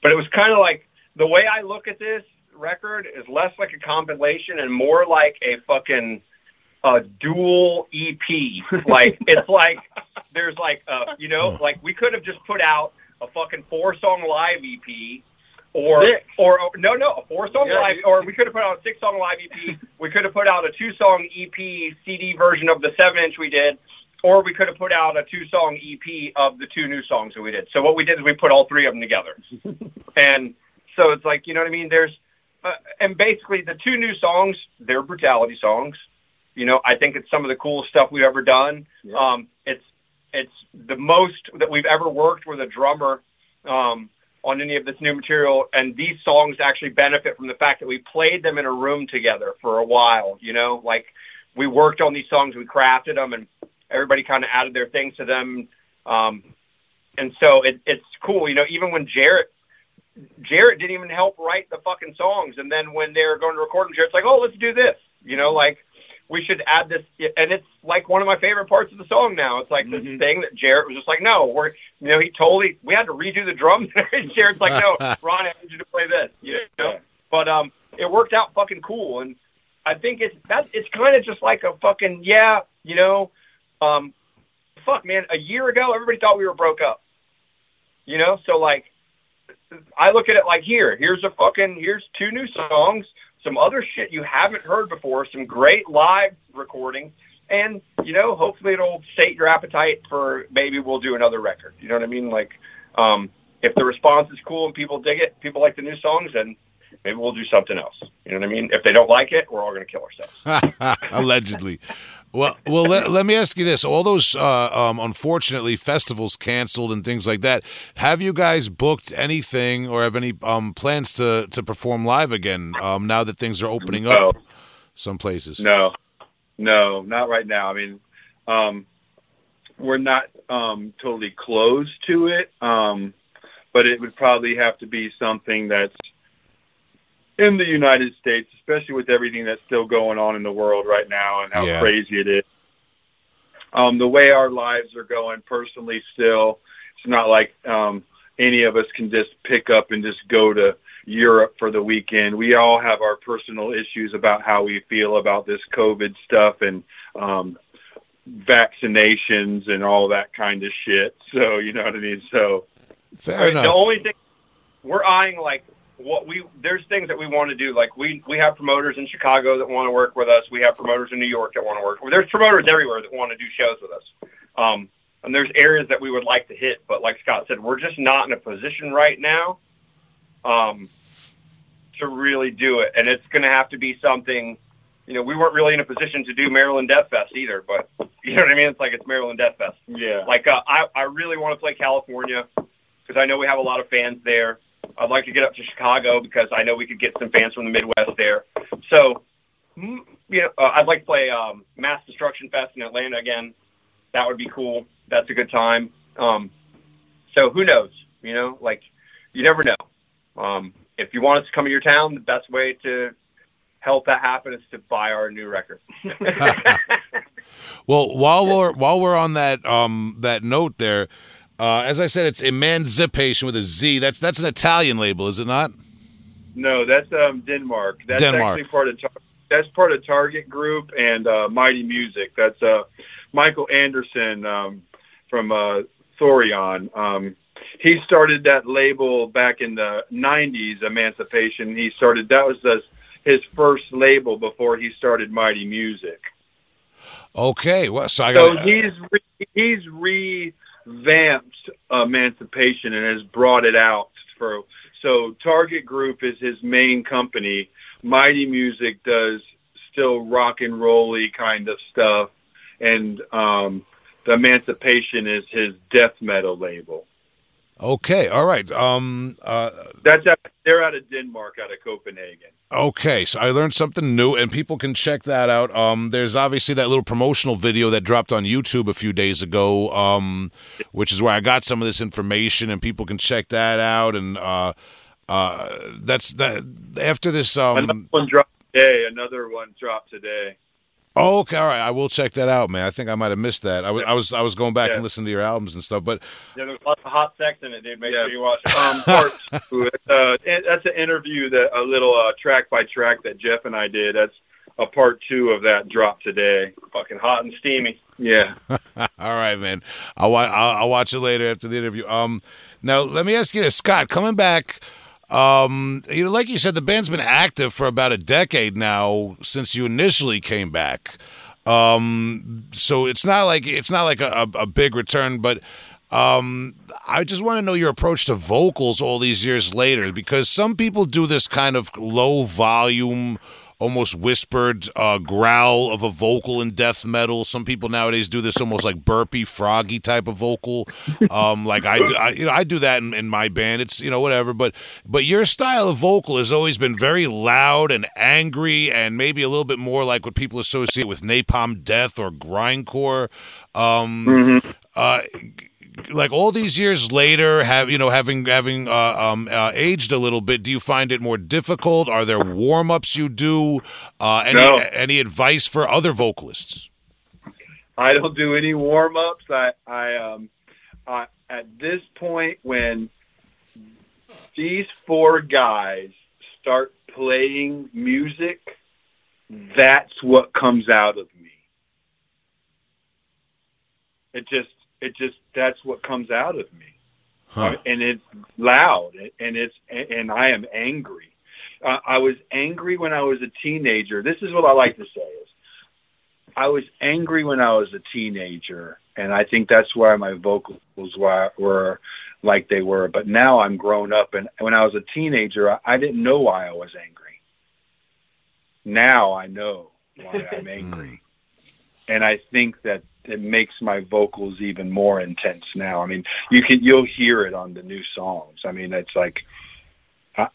But it was kind of like the way I look at this record is less like a compilation and more like a fucking a dual EP. like <laughs> it's like there's like uh you know like we could have just put out a fucking four song live EP or, or or no no a four song Yeah, live you- or we could have put out a six song live EP. we could have put out a two song EP CD version of the seven inch we did. Or we could have put out a two-song EP of the two new songs that we did. So what we did is we put all three of them together, <laughs> and so it's like you know what I mean. There's, uh, and basically the two new songs, they're brutality songs. You know, I think it's some of the coolest stuff we've ever done. Yeah. Um, it's it's the most that we've ever worked with a drummer um, on any of this new material. And these songs actually benefit from the fact that we played them in a room together for a while. You know, like we worked on these songs, we crafted them, and everybody kind of added their things to them. Um, and so it, it's cool, you know. Even when Jarrett, Jarrett didn't even help write the fucking songs, and then when they're going to record them, Jarrett's like, "Oh, let's do this," you know, like we should add this, and it's like one of my favorite parts of the song. Now it's like Mhm. this thing that Jarrett was just like, "No, we're," you know, he totally we had to redo the drums, <laughs> and Jarrett's like, "No, <laughs> Ron, I need you to play this," you know. But um, it worked out fucking cool, and I think it's that it's kind of just like a fucking yeah, you know, um, fuck man, a year ago everybody thought we were broke up, you know, so like I look at it like here, here's a fucking here's two new songs, some other shit you haven't heard before, some great live recording, and you know, hopefully it'll sate your appetite for maybe we'll do another record. You know what I mean? Like, um, if the response is cool and people dig it, people like the new songs, then maybe we'll do something else. You know what I mean? If they don't like it, we're all gonna kill ourselves. <laughs> Allegedly. Well, well. Let, let me ask you this: All those, uh, um, unfortunately, festivals canceled and things like that. Have you guys booked anything, or have any um, plans to to perform live again? Um, now that things are opening up, No. some places. No, no, not right now. I mean, um, we're not um, totally closed to it, um, but it would probably have to be something that's in the United States, especially with everything that's still going on in the world right now and how Yeah. crazy it is. Um, the way our lives are going personally, still, it's not like um, any of us can just pick up and just go to Europe for the weekend. We all have our personal issues about how we feel about this COVID stuff and um, vaccinations and all that kind of shit. So you know what I mean. So Fair enough. The only thing we're eyeing, like what we there's things that we want to do. Like we we have promoters in Chicago that want to work with us. We have promoters in New York that want to work. There's promoters everywhere that want to do shows with us. Um, and there's areas that we would like to hit, but like Scott said, we're just not in a position right now um, to really do it. And it's going to have to be something. You know, we weren't really in a position to do Maryland Death Fest either, but you know what I mean. It's like it's Maryland Death Fest. yeah, Like uh, I, I really want to play California because I know we have a lot of fans there. I'd like to get up to Chicago because I know we could get some fans from the Midwest there. So, you know, uh, I'd like to play um, Mass Destruction Fest in Atlanta again. That would be cool. That's a good time. Um, so who knows? You know, like you never know. Um, if you want us to come to your town, the best way to help that happen is to buy our new record. <laughs> Well, while we're while we're on that um that note there, uh, as I said, it's Emancipation with a Z. That's that's an Italian label, is it not? no, that's um, Denmark. That's Denmark. actually part of Tar- that's part of Target Group and uh, Mighty Music. That's uh, Michael Andersen um, from uh, Thorium. Um, he started that label back in the '90s. Emancipation. He started that was the, his first label before he started Mighty Music. Okay, well, so I So got. he's re- he's revamped Emancipation and has brought it out for. So Target Group is his main company. Mighty Music does still rock and rolly kind of stuff, and um, the Emancipation is his death metal label. Okay, all right. Um, uh, That's out, they're out of Denmark, out of Copenhagen. Okay, so I learned something new, and people can check that out. Um, there's obviously that little promotional video that dropped on YouTube a few days ago, um, which is where I got some of this information, and people can check that out. And uh, uh, that's that. After this, Another um, one dropped today. Another one dropped today. Oh, okay, all right, I will check that out, man. I think I might have missed that. I was, I was, I was going back Yeah. and listening to your albums and stuff, but yeah, there's lots of hot sex in it, dude. Make Yeah. sure you watch it. <laughs> um, part two. Uh, that's an interview that a little uh, track by track that Jeff and I did. That's a part two of that drop today. Fucking hot and steamy. Yeah. <laughs> All right, man. I'll, wa- I'll I'll watch it later after the interview. Um, now let me ask you this, Scott. Coming back, um, you know, like you said, the band's been active for about a decade now since you initially came back. Um, so it's not like it's not like a, a, big return, but um, I just want to know your approach to vocals all these years later because some people do this kind of low volume almost whispered uh, growl of a vocal in death metal. Some people nowadays do this almost like burpy, froggy type of vocal. Um, <laughs> like I, I, you know, I do that in, in my band. It's you know whatever, but but your style of vocal has always been very loud and angry, and maybe a little bit more like what people associate with Napalm Death or grindcore. Um, Mm-hmm. uh, like all these years later, have you know having having uh, um, uh, aged a little bit, do you find it more difficult? Are there warm ups you do? Uh, any No. any advice for other vocalists? I don't do any warm ups. I, I, um, I, at this point, when these four guys start playing music, that's what comes out of me. It just, it just, that's what comes out of me. Huh. and it's loud and it's and I am angry. Uh, I was angry when I was a teenager. This is what I like to say is I was angry when I was a teenager, and I think that's why my vocals were, were like they were. But now I'm grown up, and when I was a teenager, I, I didn't know why I was angry. Now I know why I'm <laughs> angry, and I think that it makes my vocals even more intense now. I mean, you can you'll hear it on the new songs. I mean, it's like I,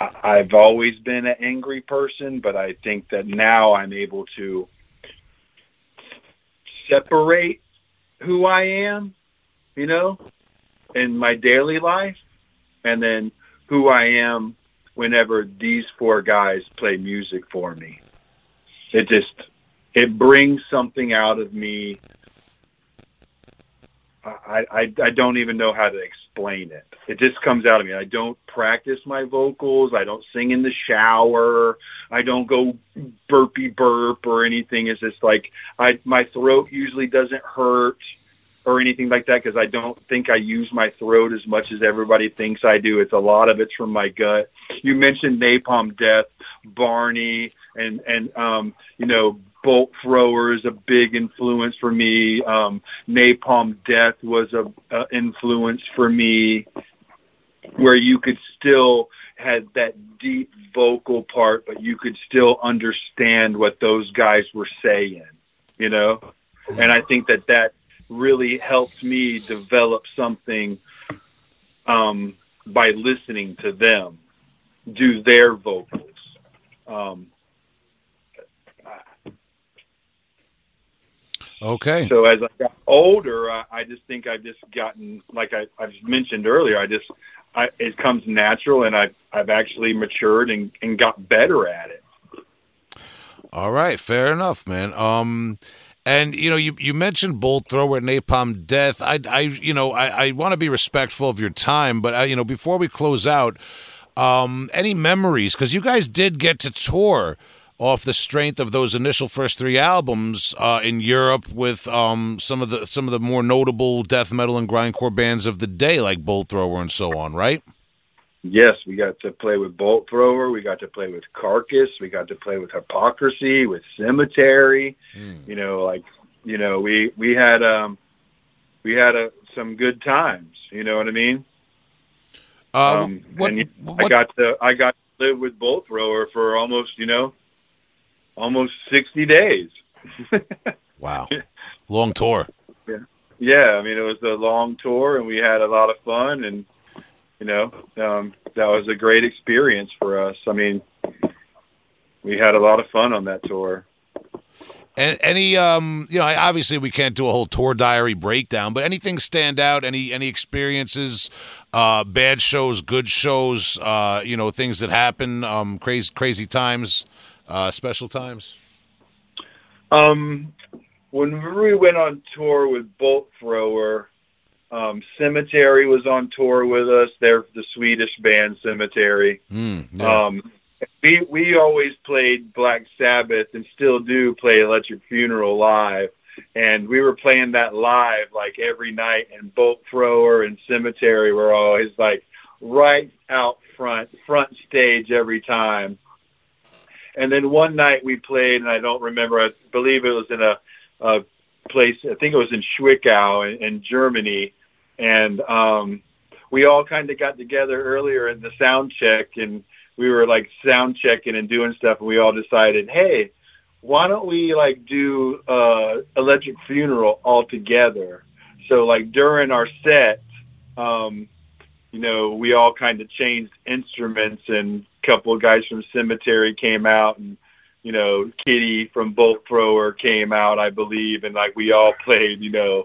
I've always been an angry person, but I think that now I'm able to separate who I am, you know, in my daily life, and then who I am whenever these four guys play music for me. It just it brings something out of me. I, I I don't even know how to explain it. It just comes out of me. I don't practice my vocals. I don't sing in the shower. I don't go burpy burp or anything. It's just like I my throat usually doesn't hurt or anything like that because I don't think I use my throat as much as everybody thinks I do. It's a lot of it's from my gut. You mentioned Napalm Death, Barney, and and um, you know Bolt Thrower is a big influence for me. Um, Napalm Death was a, a influence for me, where you could still had that deep vocal part, but you could still understand what those guys were saying. You know, and I think that that really helped me develop something um, by listening to them do their vocals. Um, Okay. so as I got older, I, I just think I've just gotten, like I, I've mentioned earlier, I just, I, it comes natural and I've, I've actually matured and, and got better at it. All right, fair enough, man. Um, and you know, you you mentioned Bolt Thrower, Napalm Death. I, I, you know, I, I want to be respectful of your time, but I, you know, before we close out, um, any memories? Because you guys did get to tour off the strength of those initial first three albums uh, in Europe with um, some of the some of the more notable death metal and grindcore bands of the day, like Bolt Thrower and so on, right? Yes, we got to play with Bolt Thrower. We got to play with Carcass. We got to play with Hypocrisy, with Cemetary. You know, like you know, we we had um we had a, some good times. You know what I mean? Uh, Um, what, and you- what- I got to I got to live with Bolt Thrower for almost you know almost sixty days. <laughs> wow, long tour. Yeah, yeah. I mean it was a long tour and we had a lot of fun and you know um, that was a great experience for us. I mean we had a lot of fun on that tour. And any um, you know, obviously we can't do a whole tour diary breakdown, but anything stand out? Any any experiences, uh, bad shows, good shows, uh, you know, things that happen, um, crazy crazy times, uh, special times. Um, when we went on tour with Bolt Thrower, um, Cemetary was on tour with us. They're the Swedish band Cemetary. Mm, yeah. Um, we we always played Black Sabbath and still do play Electric Funeral live, and we were playing that live like every night. And Bolt Thrower and Cemetary were always like right out front, front stage every time. And then one night we played, and I don't remember. I believe it was in a, a place. I think it was in Zwickau in, in Germany, and um, we all kind of got together earlier in the sound check and we were like sound checking and doing stuff, and we all decided, hey, why don't we like do uh, Electric Funeral all together? So like during our set, um, you know, we all kind of changed instruments, and couple of guys from Cemetary came out, and you know, Kitty from Bolt Thrower came out, I believe, and like we all <laughs> played, you know,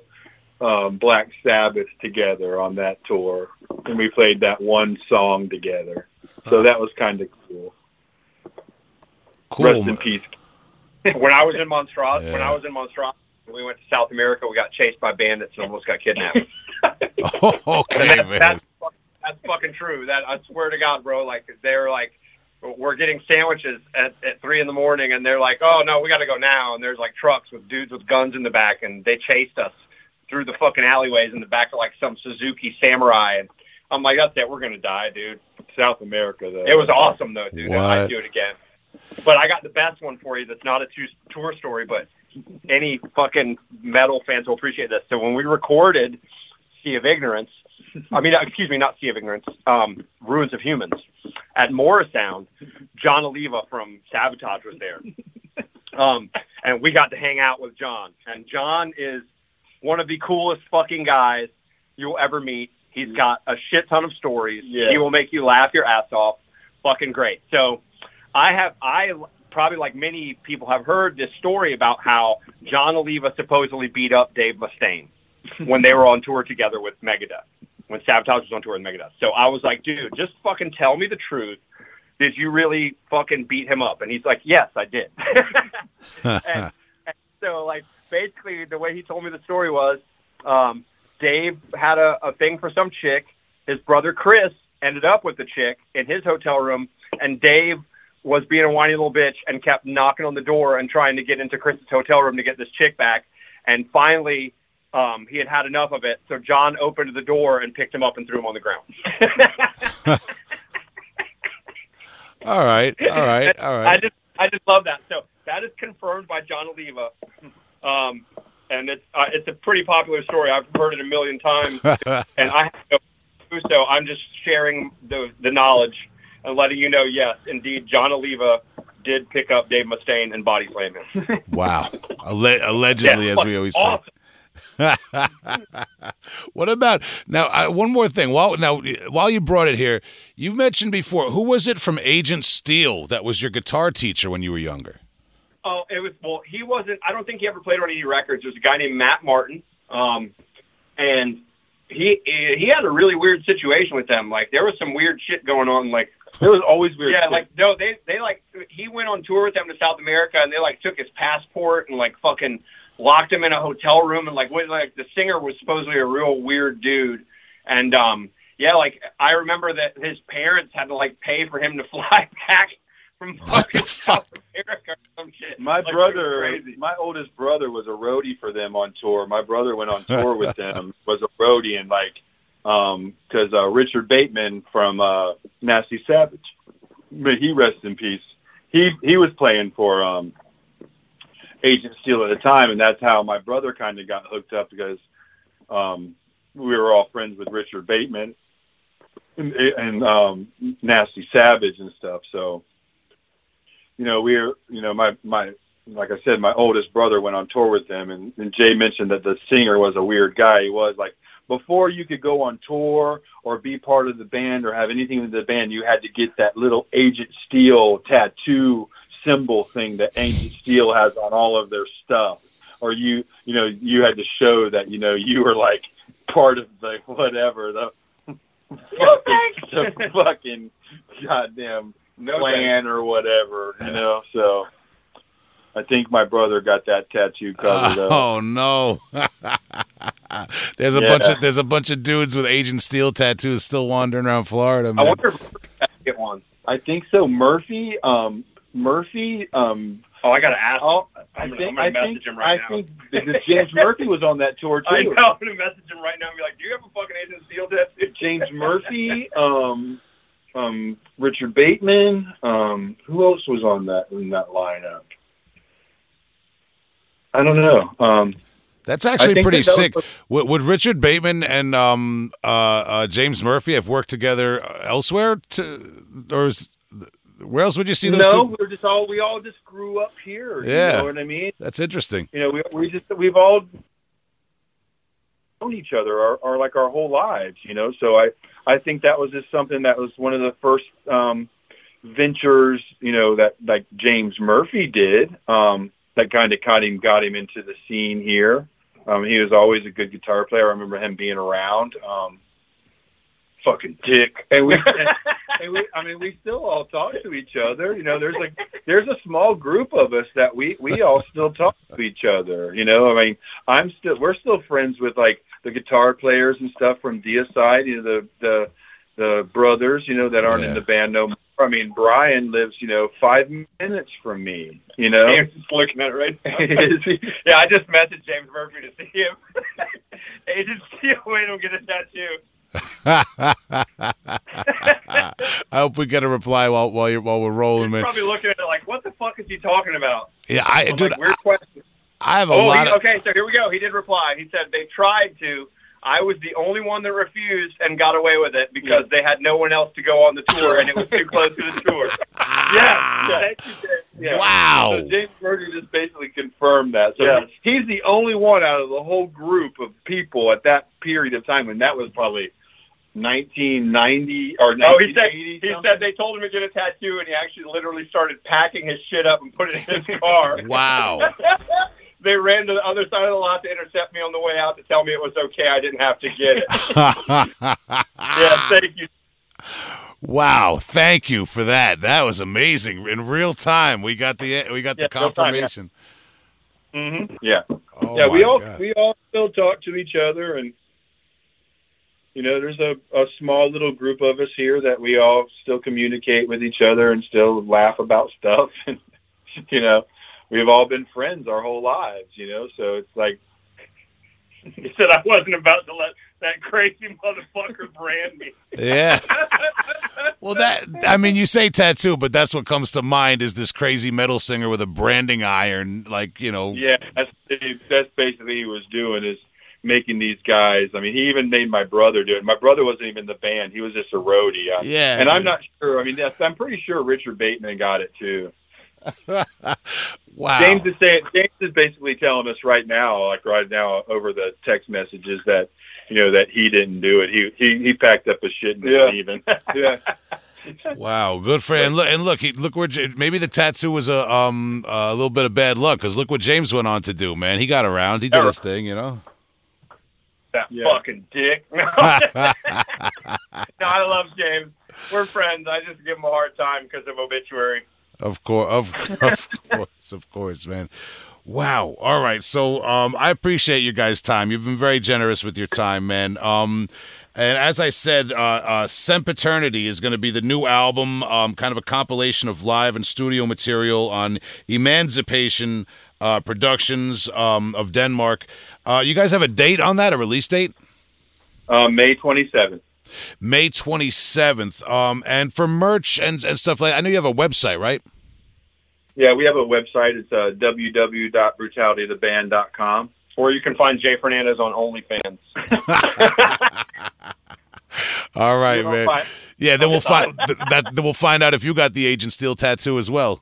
um, Black Sabbath together on that tour, and we played that one song together. So that was kind of cool. Cool. Rest in peace. <laughs> when I was in Monstrose, when I was in Monstrose, we went to South America. We got chased by bandits and almost got kidnapped. <laughs> okay, that, man. that's, that's fucking true. That I swear to God, bro. Like they're like, we're getting sandwiches at, at three in the morning, and they're like, oh no, we got to go now. And there's like trucks with dudes with guns in the back, and they chased us through the fucking alleyways in the back of like some Suzuki Samurai. And I'm like, that's it, we're gonna die, dude. South America, though. It was awesome though, dude. What? I'd do it again. But I got the best one for you. That's not a two, tour story, but any fucking metal fans will appreciate this. So when we recorded Sea of Ignorance, I mean, excuse me, not Sea of Ignorance, um, Ruins of Humans at Morrisound, Jon Oliva from Savatage was there. Um, and we got to hang out with John. And John is one of the coolest fucking guys you'll ever meet. He's got a shit ton of stories. Yeah. He will make you laugh your ass off. Fucking great. So I have, I probably like many people have heard this story about how Jon Oliva supposedly beat up Dave Mustaine when they were on tour together with Megadeth, when Savatage was on tour with Megadeth. So I was like, dude, just fucking tell me the truth. Did you really fucking beat him up? And he's like, yes, I did. <laughs> and, and so, like, basically, the way he told me the story was um, Dave had a, a thing for some chick. His brother Criss ended up with the chick in his hotel room, and Dave was being a whiny little bitch and kept knocking on the door and trying to get into Criss's hotel room to get this chick back. And finally, um, he had had enough of it, so John opened the door and picked him up and threw him on the ground. all right, <laughs> all right, all right. I just I just love that. So that is confirmed by Jon Oliva, um, and it's uh, it's a pretty popular story. I've heard it a million times, <laughs> and I have no clue, so I'm just sharing the the knowledge and letting you know. Yes, indeed, Jon Oliva did pick up Dave Mustaine and body slam him. Wow. Alle- allegedly, Yeah, as we always say. Awesome. <laughs> what about now? I, one more thing. While now, while you brought it here, you mentioned before who was it from Agent Steel that was your guitar teacher when you were younger? Oh, it was well. He wasn't. I don't think he ever played on any records. There's a guy named Matt Martin, um, and he he had a really weird situation with them. Like there was some weird shit going on. Like <laughs> It was always weird. yeah, shit. like no, they they like he went on tour with them to South America, and they like took his passport and like fucking locked him in a hotel room, and like what like the singer was supposedly a real weird dude, and um yeah, like I remember that his parents had to like pay for him to <laughs> fly back from What the fucking fuck? America or some shit. My Like, brother, my oldest brother was a roadie for them on tour. My brother went on <laughs> tour with them, was a roadie, and like, um, because uh, Richard Bateman from uh, Nasty Savage, may he rest in peace. He he was playing for um, Agent Steel at the time, and that's how my brother kind of got hooked up because um, we were all friends with Richard Bateman and, and um, Nasty Savage and stuff. So you know, we're, you know, my, my, like I said, my oldest brother went on tour with them and, and Jay mentioned that the singer was a weird guy. He was like, before you could go on tour or be part of the band or have anything with the band, you had to get that little Agent Steel tattoo symbol thing that Agent Steel has on all of their stuff. Or you, you know, you had to show that, you know, you were like part of the whatever, the, <laughs> the fucking goddamn No plan or whatever, you know. So I think my brother got that tattoo covered up. Oh no. <laughs> there's a Yeah. bunch of there's a bunch of dudes with Agent Steel tattoos still wandering around Florida. I wonder if I get one. I think so. Murphy, um, Murphy, um, Oh, I gotta ask. oh, I I'm gonna- think gonna message think him right I now. think because James Murphy was on that tour <laughs> too. I know. I'm gonna message him right now and be like, "Do you have a fucking Agent Steel tattoo?" <laughs> James Murphy, um, um, Richard Bateman. Um, who else was on that in that lineup? I don't know. Um, That's actually pretty that that sick. was- Would, would Richard Bateman and um, uh, uh, James Murphy have worked together elsewhere? To or is Where else would you see those? no, two? we're just all we all just grew up here. Yeah. you know what I mean. That's interesting. You know, we we just we've all known each other our, our like our whole lives. You know, so I I think that was just something that was one of the first um, ventures. You know that like James Murphy did. Um, that kind of got him got him into the scene here. Um, he was always a good guitar player. I remember him being around. Um, fucking dick. And we, and, <laughs> and we, I mean, we still all talk to each other. You know, there's like, there's a small group of us that we, we all still talk to each other. You know, I mean, I'm still, we're still friends with like the guitar players and stuff from Deicide, you know, the, the, the brothers, you know, that aren't Yeah. in the band no more. I mean, Brian lives, you know, five minutes from me, you know. James is looking at it right now. <laughs> Yeah, I just messaged James Murphy to see him. <laughs> Agent Steel made him get a tattoo. I hope we get a reply while while you're while we're rolling, He's man. probably looking at it like, what the fuck is he talking about? Yeah, I I'm dude, like, weird question. I have a Oh, lot he, of. okay, so here we go. He did reply. He said they tried to. I was the only one that refused and got away with it because they had no one else to go on the tour and it was too close to the tour. <laughs> yeah, yeah. Thank you, Dave. Yeah. Wow. So James Murphy just basically confirmed that. So Yeah. he's the only one out of the whole group of people at that period of time, and that was probably 1990 or Oh, he said he something. said they told him to get a tattoo, and he actually literally started packing his shit up and put it in his <laughs> car. Wow. <laughs> they ran to the other side of the lot to intercept me on the way out to tell me it was okay. I didn't have to get it. <laughs> yeah, thank you. wow. Thank you for that. That was amazing. In real time, we got the we got the Yeah, real time, yeah. confirmation. hmm Yeah, Oh yeah. We all God. we all still talk to each other, and you know, there's a, a small little group of us here that we all still communicate with each other and still laugh about <laughs> stuff, and you know, we've all been friends our whole lives. You know, so it's like <laughs> He said I wasn't about to let that crazy motherfucker brand me. Yeah. <laughs> Well, that I mean, you say tattoo, but that's what comes to mind is this crazy metal singer with a branding iron, like you know. Yeah, that's that's basically he was doing is making these guys. I mean, he even made my brother do it. My brother wasn't even in the band; he was just a roadie. I- Yeah, and I'm not sure. I mean, that's, I'm pretty sure Richard Bateman got it too. <laughs> Wow. James is saying James is basically telling us right now, like right now over the text messages that you know that he didn't do it. He he he packed up his shit and was Yeah. leaving. <laughs> yeah. Wow, good for and look and look, he, look where maybe the tattoo was a um a little bit of bad luck because look what James went on to do, man. He got around, he did his thing, you know. That Yeah. fucking dick. <laughs> <laughs> No. I love James. We're friends. I just give him a hard time because of obituary. Of course, of, of <laughs> course, of course, man. Wow. All right. So, um, I appreciate you guys' time. You've been very generous with your time, man. Um, and as I said, uh, uh, Sempiternity is going to be the new album, um, kind of a compilation of live and studio material on Emancipation uh, Productions um, of Denmark. Uh, you guys have a date on that, a release date? Um, May 27th. May 27th. Um, and for merch and, and stuff like that, I know you have a website, right? Yeah, we have a website. It's uh, www.brutalitytheband.com. Or you can find Jay Fernandez on OnlyFans. <laughs> All right, man. fi- Yeah, then we'll find that. Then we'll find out if you got the Agent Steel tattoo as well.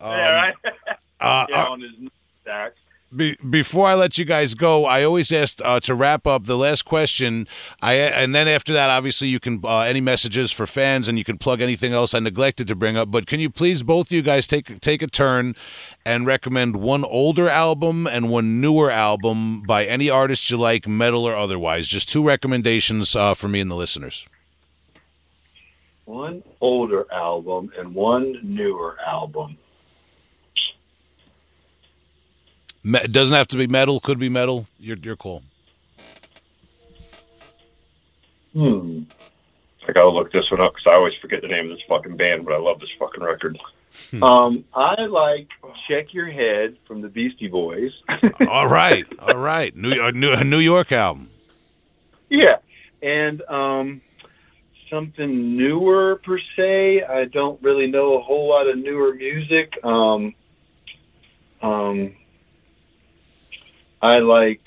yeah, right. Uh, Yeah, uh, on his be, before I let you guys go, I always ask uh, to wrap up the last question. I and then after that, obviously, you can uh, any messages for fans, and you can plug anything else I neglected to bring up. But can you please, both of you guys, take take a turn and recommend one older album and one newer album by any artist you like, metal or otherwise? Just two recommendations uh, for me and the listeners. One older album and one newer album. Me- it doesn't have to be metal. Could be metal. You're you're cool. Hmm. I gotta look this one up because I always forget the name of this fucking band, but I love this fucking record. Um, I like "Check Your Head" from the Beastie Boys. <laughs> All right, all right. New a New, New York album. yeah, and um, something newer per se. I don't really know a whole lot of newer music. Um, um, I like.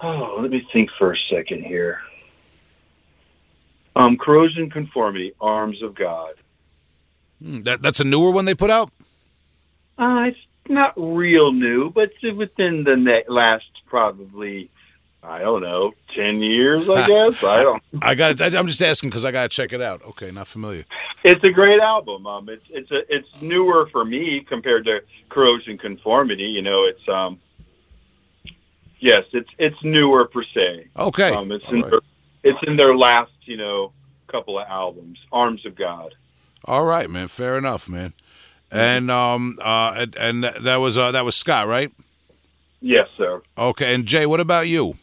Oh, let me think for a second here. Um, corrosion conformity, arms of God. Hmm, that that's a newer one they put out. Uh, it's not real new, but within the ne- last probably, I don't know, ten years. I guess <laughs> I don't. I got. I'm just asking because I got to check it out. Okay, not familiar. It's a great album. Um, it's it's a it's newer for me compared to Corrosion Conformity. You know, it's um. Yes, it's it's newer per se. Okay, Um, it's All in right. their, it's in their last you know couple of albums. Arms of God. All right, man. Fair enough, man. And um uh and, and that- that was uh that was Scott, right? Yes, sir. Okay. And Jay, what about you?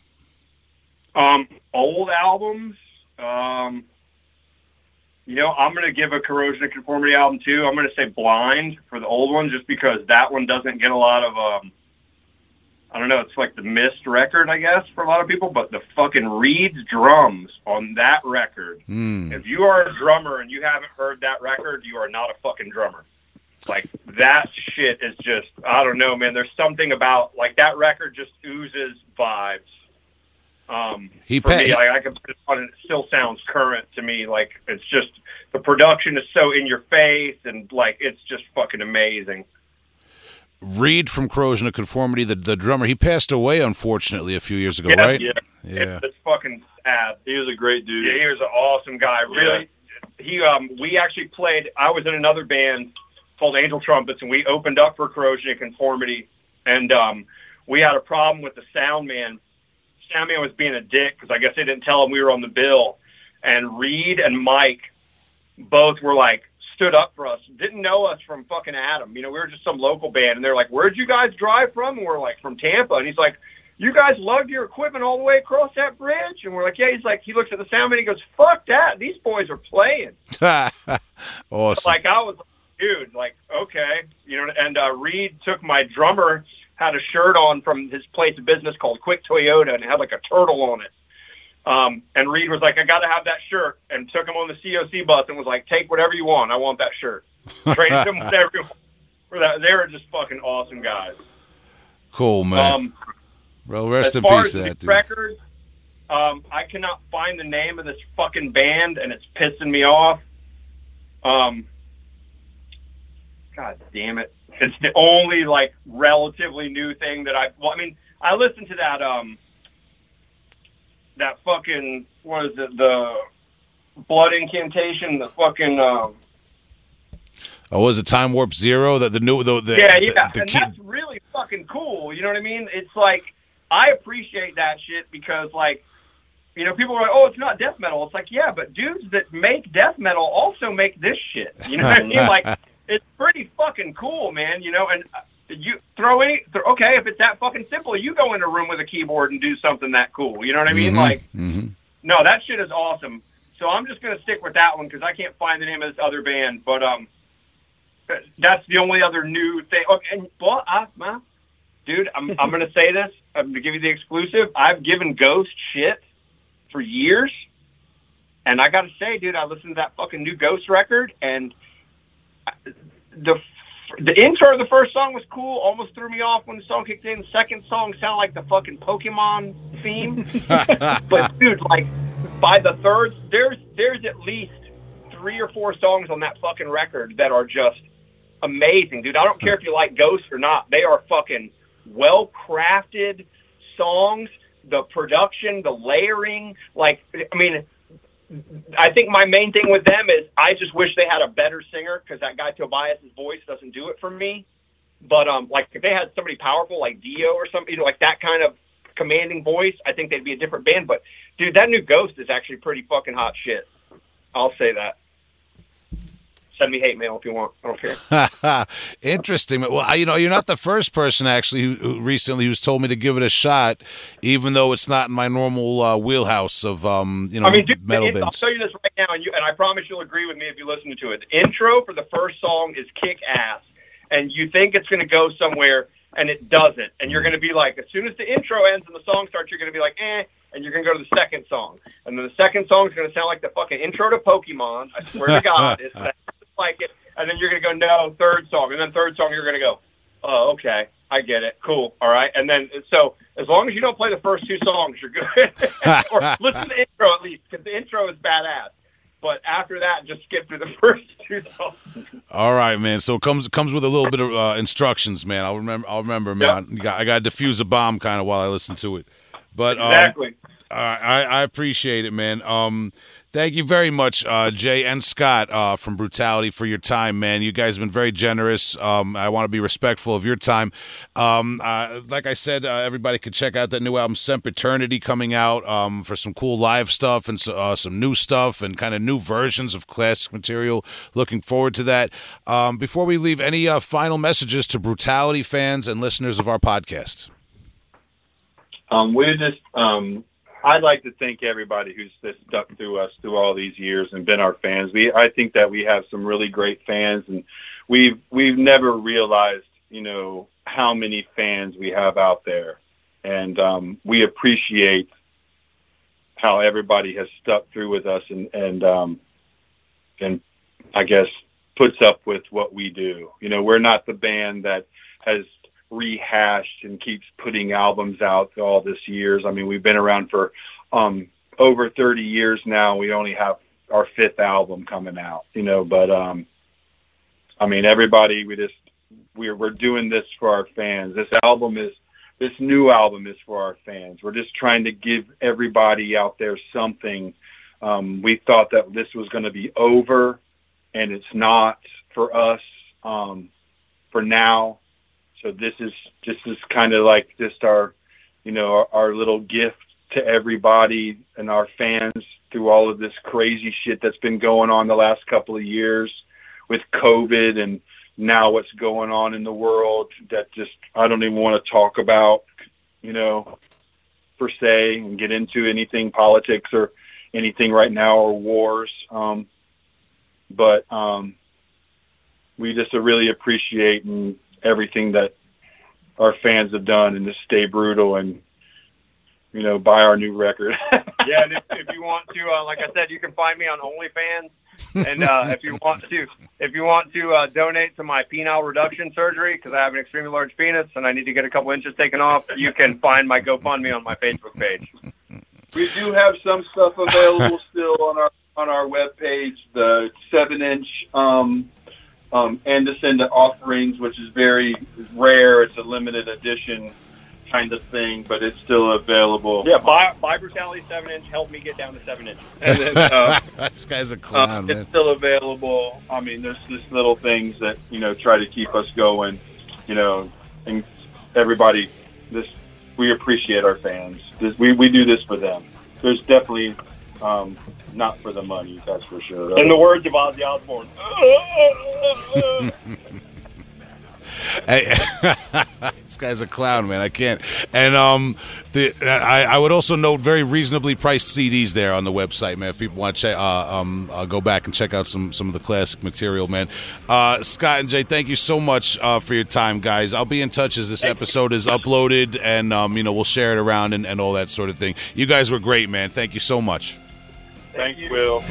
Um, old albums. Um, you know, I'm gonna give a corrosion of conformity album too. I'm gonna say Blind for the old one, just because that one doesn't get a lot of. Um, I don't know. It's like the missed record, I guess, for a lot of people. But the fucking Reed's drums on that record. Hmm. If you are a drummer and you haven't heard that record, you are not a fucking drummer. Like that shit is just I don't know, man. There's something about like that record just oozes vibes. Um, He for pa- me, like, I can put it on and it still sounds current to me. Like it's just the production is so in your face and like it's just fucking amazing. Reed from Corrosion of Conformity, the the drummer, he passed away unfortunately a few years ago, Yeah, right? yeah. Yeah. It's, it's fucking sad. He was a great dude. Yeah, he was an awesome guy. Really, he um we actually played. I was in another band called Angel Trumpets, and we opened up for Corrosion and Conformity, and um we had a problem with the sound man. Man was being a dick because I guess they didn't tell him we were on the bill, and Reed and Mike both were like stood up for us. Didn't know us from fucking Adam. You know, we were just some local band, and they're like, "Where'd you guys drive from?" And we're like, "From Tampa." And he's like, "You guys lugged your equipment all the way across that bridge?" And we're like, "Yeah." He's like, he looks at the sound man, he goes, "Fuck that! These boys are playing." <laughs> awesome. Like I was, dude, like okay, you know. And uh, Reed took my drummer had a shirt on from his place of business called Quick Toyota, and it had like a turtle on it. Um, and Reed was like, "I got to have that shirt," and took him on the COC bus and was like, "Take whatever you want. I want that shirt." Traded him <laughs> with everyone. For that, they were just fucking awesome guys. cool, man. Um, well, rest in peace, as to the that dude. record, um, I cannot find the name of this fucking band, and it's pissing me off. Um, God damn it! It's the only like relatively new thing that I. Well, I mean, I listened to that um, that fucking what is it? The blood incantation. The fucking um, Oh, was it Timewave Zero? That the new the, the yeah, the- yeah, the and key- that's really fucking cool. You know what I mean? It's like I appreciate that shit because like you know people are like, oh, it's not death metal. It's like yeah, but dudes that make death metal also make this shit. You know what I mean? <laughs> Like it's pretty fucking cool, man. You know, and uh, you throw any th- okay if it's that fucking simple, you go in a room with a keyboard and do something that cool. You know what I mean? Mhm, Like mhm. no, that shit is awesome. So I'm just gonna stick with that one because I can't find the name of this other band. But um, that's the only other new thing. Okay, and well, I, well, dude, I'm I'm gonna say this. I'm gonna give you the exclusive. I've given Ghost shit for years, and I gotta say, dude, I listened to that fucking new Ghost record, and the the intro of the first song was cool. Almost threw me off when the song kicked in. The second song sounded like the fucking Pokemon theme. <laughs> but dude, like by the third, there's there's at least three or four songs on that fucking record that are just amazing, dude. I don't care if you like Ghost or not; they are fucking well crafted songs. The production, the layering, like I mean, I think my main thing with them is I just wish they had a better singer because that guy Tobias's voice doesn't do it for me. But um, like if they had somebody powerful like Dio or something, you know, like that kind of commanding voice, I think they'd be a different band. But dude, that new Ghost is actually pretty fucking hot shit. I'll say that. Send me hate mail if you want. I don't care. <laughs> Interesting. Well, I, you know, you're not the first person actually who, who recently who's told me to give it a shot, even though it's not in my normal uh, wheelhouse of um, you know, I mean, dude, metal it- I'll tell you this right now, and you and I promise you'll agree with me if you listen to it. The intro for the first song is kick ass, and you think it's going to go somewhere, and it doesn't. And you're going to be like, as soon as the intro ends and the song starts, you're going to be like, eh, and you're going to go to the second song, and then the second song is going to sound like the fucking intro to Pokemon. I swear to <laughs> God, it's like it. And then you're going to go, no, third song, and then third song, you're going to go, oh, okay, I get it, cool, all right. And then so as long as you don't play the first two songs, you're good. <laughs> or listen to the intro at least, because the intro is badass. But after that, just skip through the <laughs> first two songs. All right, man. So it comes comes with a little bit of uh, instructions, man. I'll remember. I'll remember, man. You got, I got to defuse a bomb kind of while I listen to it. But um, Exactly. I, I appreciate it, man. Um, thank you very much, uh, Jay and Scott uh, from Brutality for your time, man. You guys have been very generous. Um, I want to be respectful of your time. Um, uh, like I said, uh, everybody could check out that new album, Sempiternity, coming out um, for some cool live stuff and uh, some new stuff and kind of new versions of classic material. Looking forward to that. Um, before we leave, any uh, final messages to Brutality fans and listeners of our podcast? Um, we're just, um, I'd like to thank everybody who's just stuck through us through all these years and been our fans. We, I think that we have some really great fans, and we've we've never realized, you know, how many fans we have out there, and um, we appreciate how everybody has stuck through with us, and and um, and I guess puts up with what we do. You know, we're not the band that has rehashed and keeps putting albums out all this years. I mean, we've been around for um, over 30 years now. We only have our fifth album coming out, you know, but um, I mean, everybody, we just we're we're doing this for our fans. This album is this new album is for our fans. We're just trying to give everybody out there something. Um, we thought that this was going to be over, and it's not for us um, for now. So this is just is kind of like just our, you know, our, our little gift to everybody and our fans through all of this crazy shit that's been going on the last couple of years with COVID and now what's going on in the world that just I don't even want to talk about, you know, per se and get into anything politics or anything right now or wars. Um, but um, we just really appreciate everything that our fans have done and just stay brutal and you know buy our new record. <laughs> yeah, and if, if you want to, uh, like I said, you can find me on OnlyFans. And uh, if you want to, if you want to uh, donate to my penile reduction surgery because I have an extremely large penis and I need to get a couple inches taken off, you can find my GoFundMe on my Facebook page. we do have some stuff available still on our on our web page. The seven inch um, um, Andersen offerings, which is very rare. It's a limited edition kind of thing, but it's still available. Yeah, buy, buy Brutality 7 inch, help me get down to 7 inch. <laughs> And then, uh, <laughs> this guy's a uh, clown, man. it's still available. I mean, there's just little things that you know try to keep us going. You know, and everybody, this we appreciate our fans. This, we we do this for them. There's definitely um, not for the money, that's for sure. right? In the words of Ozzy Osbourne. <laughs> Hey, <laughs> this guy's a clown, man. I can't. And um, the I, I would also note very reasonably priced CDs there on the website, man. If people want to check, uh, um, uh, go back and check out some some of the classic material, man. Uh, Scott and Jay, thank you so much uh, for your time, guys. I'll be in touch as this episode is uploaded, and um, you know we'll share it around and, and all that sort of thing. You guys were great, man. Thank you so much. Thank you, Will.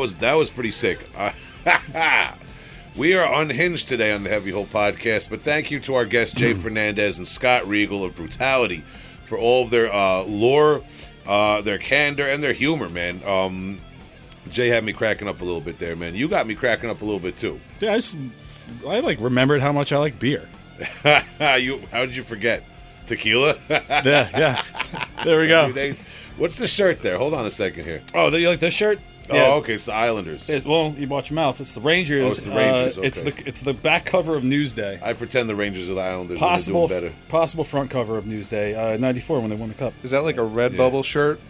Was that was pretty sick. Uh, <laughs> we are unhinged today on the Heavy Hole podcast, but thank you to our guests Jay Fernandez and Scott Reigel of Brutality for all of their uh, lore, uh, their candor, and their humor, man. Um, Jay had me cracking up a little bit there, man. You got me cracking up a little bit too. Yeah, I, just, I like remembered how much I like beer. <laughs> you, how did you forget tequila? Yeah, yeah. <laughs> There we go. What's the shirt there? Hold on a second here. Oh, you like this shirt? Oh, okay, it's the Islanders. It, well, you watch your mouth. It's the Rangers. Oh, it's the Rangers, Uh, It's the it's the back cover of Newsday. I pretend the Rangers are the Islanders. Possible doing better. possible front cover of Newsday. Uh, '94 when they won the cup. Is that like a red Yeah. bubble shirt?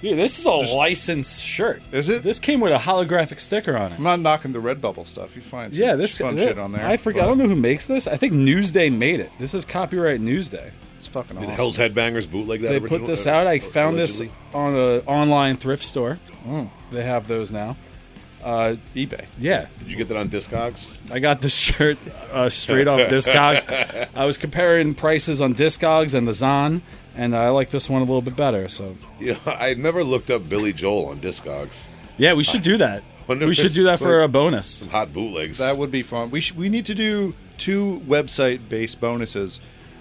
Yeah, this is a licensed shirt. Is it? This came with a holographic sticker on it. I'm not knocking the red bubble stuff. You find some Yeah, this fun th- shit on there. I forget. I don't know who makes this. I think Newsday made it. This is copyright Newsday. It's fucking Did awesome. Hell's Headbangers bootleg that? They original- put this uh, out. I found this on an online thrift store. They have those now. Uh, eBay. yeah, Did you get that on Discogs? I got this shirt uh, straight off <laughs> Discogs. I was comparing prices on Discogs and the Zon, and I like this one a little bit better. So <laughs> You know, I never looked up Billy Joel on Discogs. yeah, we should do that. We should do that for like- a bonus. Hot bootlegs. That would be fun. We sh- we need to do two website based bonuses.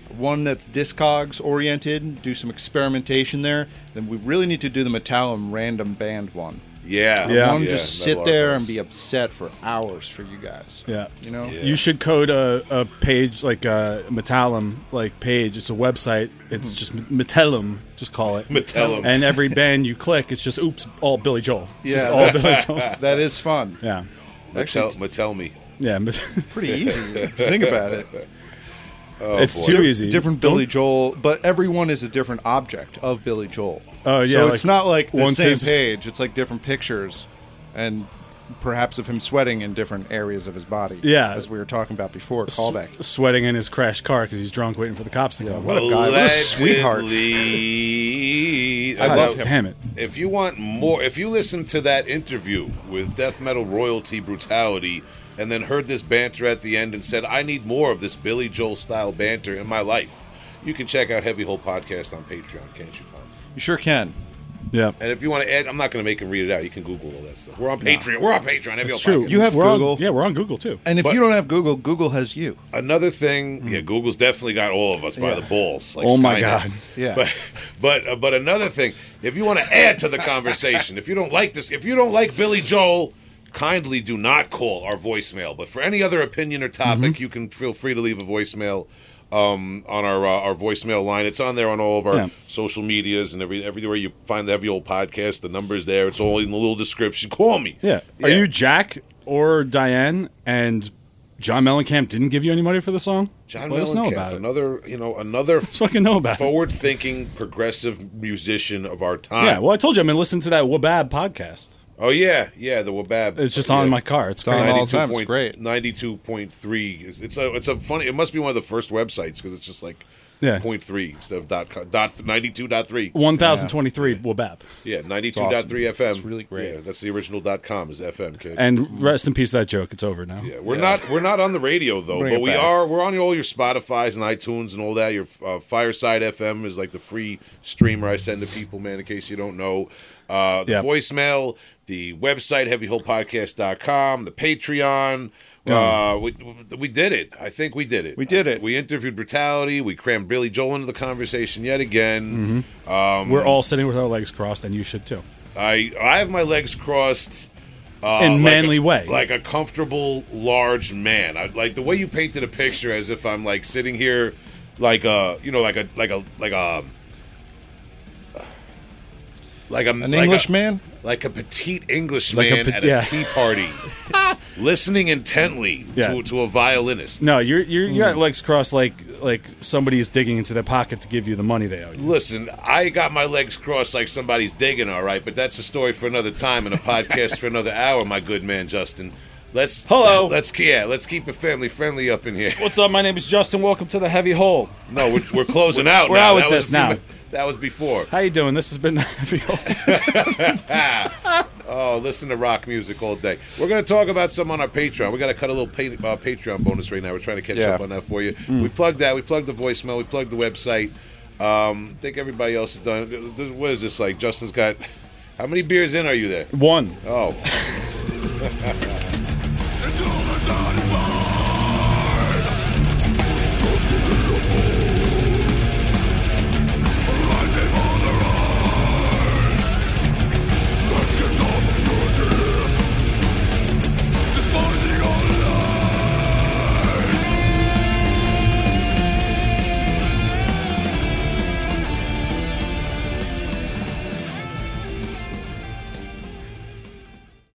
One that's Discogs oriented, do some experimentation there. Then we really need to do the Metallum random band one. yeah. Yeah. One yeah, just Metal sit there Archives. and be upset for hours for you guys. Yeah. You know? Yeah. You should code a, a page like a Metallum like page. It's a website. It's mm-hmm. just Metallum. Just call it Metallum. And every band you click, it's just oops, all Billy Joel. It's <laughs> just Yeah, all that's- Billy Joel. <laughs> That is fun. Yeah, Mattel, Mattel me. yeah. <laughs> Pretty easy. Think about it. Oh, it's boy. too easy. Different Don't- Billy Joel, but everyone is a different object of Billy Joel. Oh yeah. so like, it's not like the one same says- page. It's like different pictures, and perhaps of him sweating in different areas of his body. Yeah. as we were talking about before. s- Callback. sweating in his crashed car because he's drunk, waiting for the cops to come. What a guy! What a sweetheart. Allegedly. I love him. damn it. If you want more, if you listen to that interview with Death Metal Royalty Brutality and then heard this banter at the end and said, I need more of this Billy Joel style banter in my life, you can check out Heavy Hole Podcast on Patreon, can't you, Tom? You sure can. Yeah. And if you want to add, I'm not going to make him read it out. You can Google all that stuff. We're on Patreon. We're on Patreon. Heavy It's true. Podcast. You have We're on- Google. yeah, we're on Google too. And if But- you don't have Google, Google has you. Another thing, yeah, Google's definitely got all of us by the balls. Like Oh my God. <laughs> Yeah. But but uh, but another thing, if you want to add to the conversation, if you don't like this, if you don't like Billy Joel, kindly do not call our voicemail. But for any other opinion or topic, Mm-hmm. you can feel free to leave a voicemail um, on our uh, our voicemail line. It's on there on all of our Yeah. social medias and every everywhere you find the Heavy Hole Podcast. The number's there. It's all in the little description. Call me. Yeah. Are you Jack or Diane and John Mellencamp didn't give you any money for the song? John Let us know about it. another you know another Let's fucking know about forward-thinking progressive musician of our time. Yeah, well, I told you I'm to listen to that Wabab podcast. Oh yeah, yeah, the Wabab. It's just on in my car. It's on crazy. all the time. It's great. Ninety-two point three. It's, it's a it's a funny. It must be one of the first websites because it's just like Yeah. point three instead of dot co- dot ninety-two dot three. 1023 Wabab. Yeah, ninety-two dot three FM. It's really great. Yeah, that's the original dot com is FM kid. And rest in peace, that joke. It's over now. yeah, we're not we're not on the radio though, Bring but we back. are. We're on all your Spotify's and iTunes and all that. Your uh, Fireside FM is like the free streamer I send to people, man. In case you don't know, uh, the Yeah. voicemail, the website heavyholepodcast.com, the Patreon. Uh, we, we did it. I think we did it. We did it. We interviewed brutality. We crammed Billy Joel into the conversation yet again. Mm-hmm. We're all sitting with our legs crossed, and you should too. I I have my legs crossed. Uh, In like manly a- way. like a comfortable large man. I, like the way you painted a picture, as if I'm like sitting here, like a you know, like a like a like a like a An like English a, man? like a petite English Like a at a yeah. tea party, <laughs> listening intently Yeah. to to a violinist. No, you're you're you got mm. legs crossed like like somebody's digging into their pocket to give you the money they owe you. Listen, I got my legs crossed like somebody's digging, all right, but that's a story for another time and a podcast for another hour, my good man Justin. Let's Hello. <laughs> Let's yeah, let's keep it family friendly up in here. What's up? My name is Justin. Welcome to the Heavy Hole. No, we're, we're closing out. We're now. out with That this now. mi- That was before. How you doing? This has been the Heavy Hole. <laughs> Oh, listen to rock music all day. We're going to talk about some on our Patreon. We got to cut a little pay, uh, Patreon bonus right now. We're trying to catch Yeah. up on that for you. We plugged that. We plugged the voicemail. We plugged the website. Um, I think everybody else is done. This- What is this like? Justin's got. <laughs> How many beers in are you there? One. Oh, done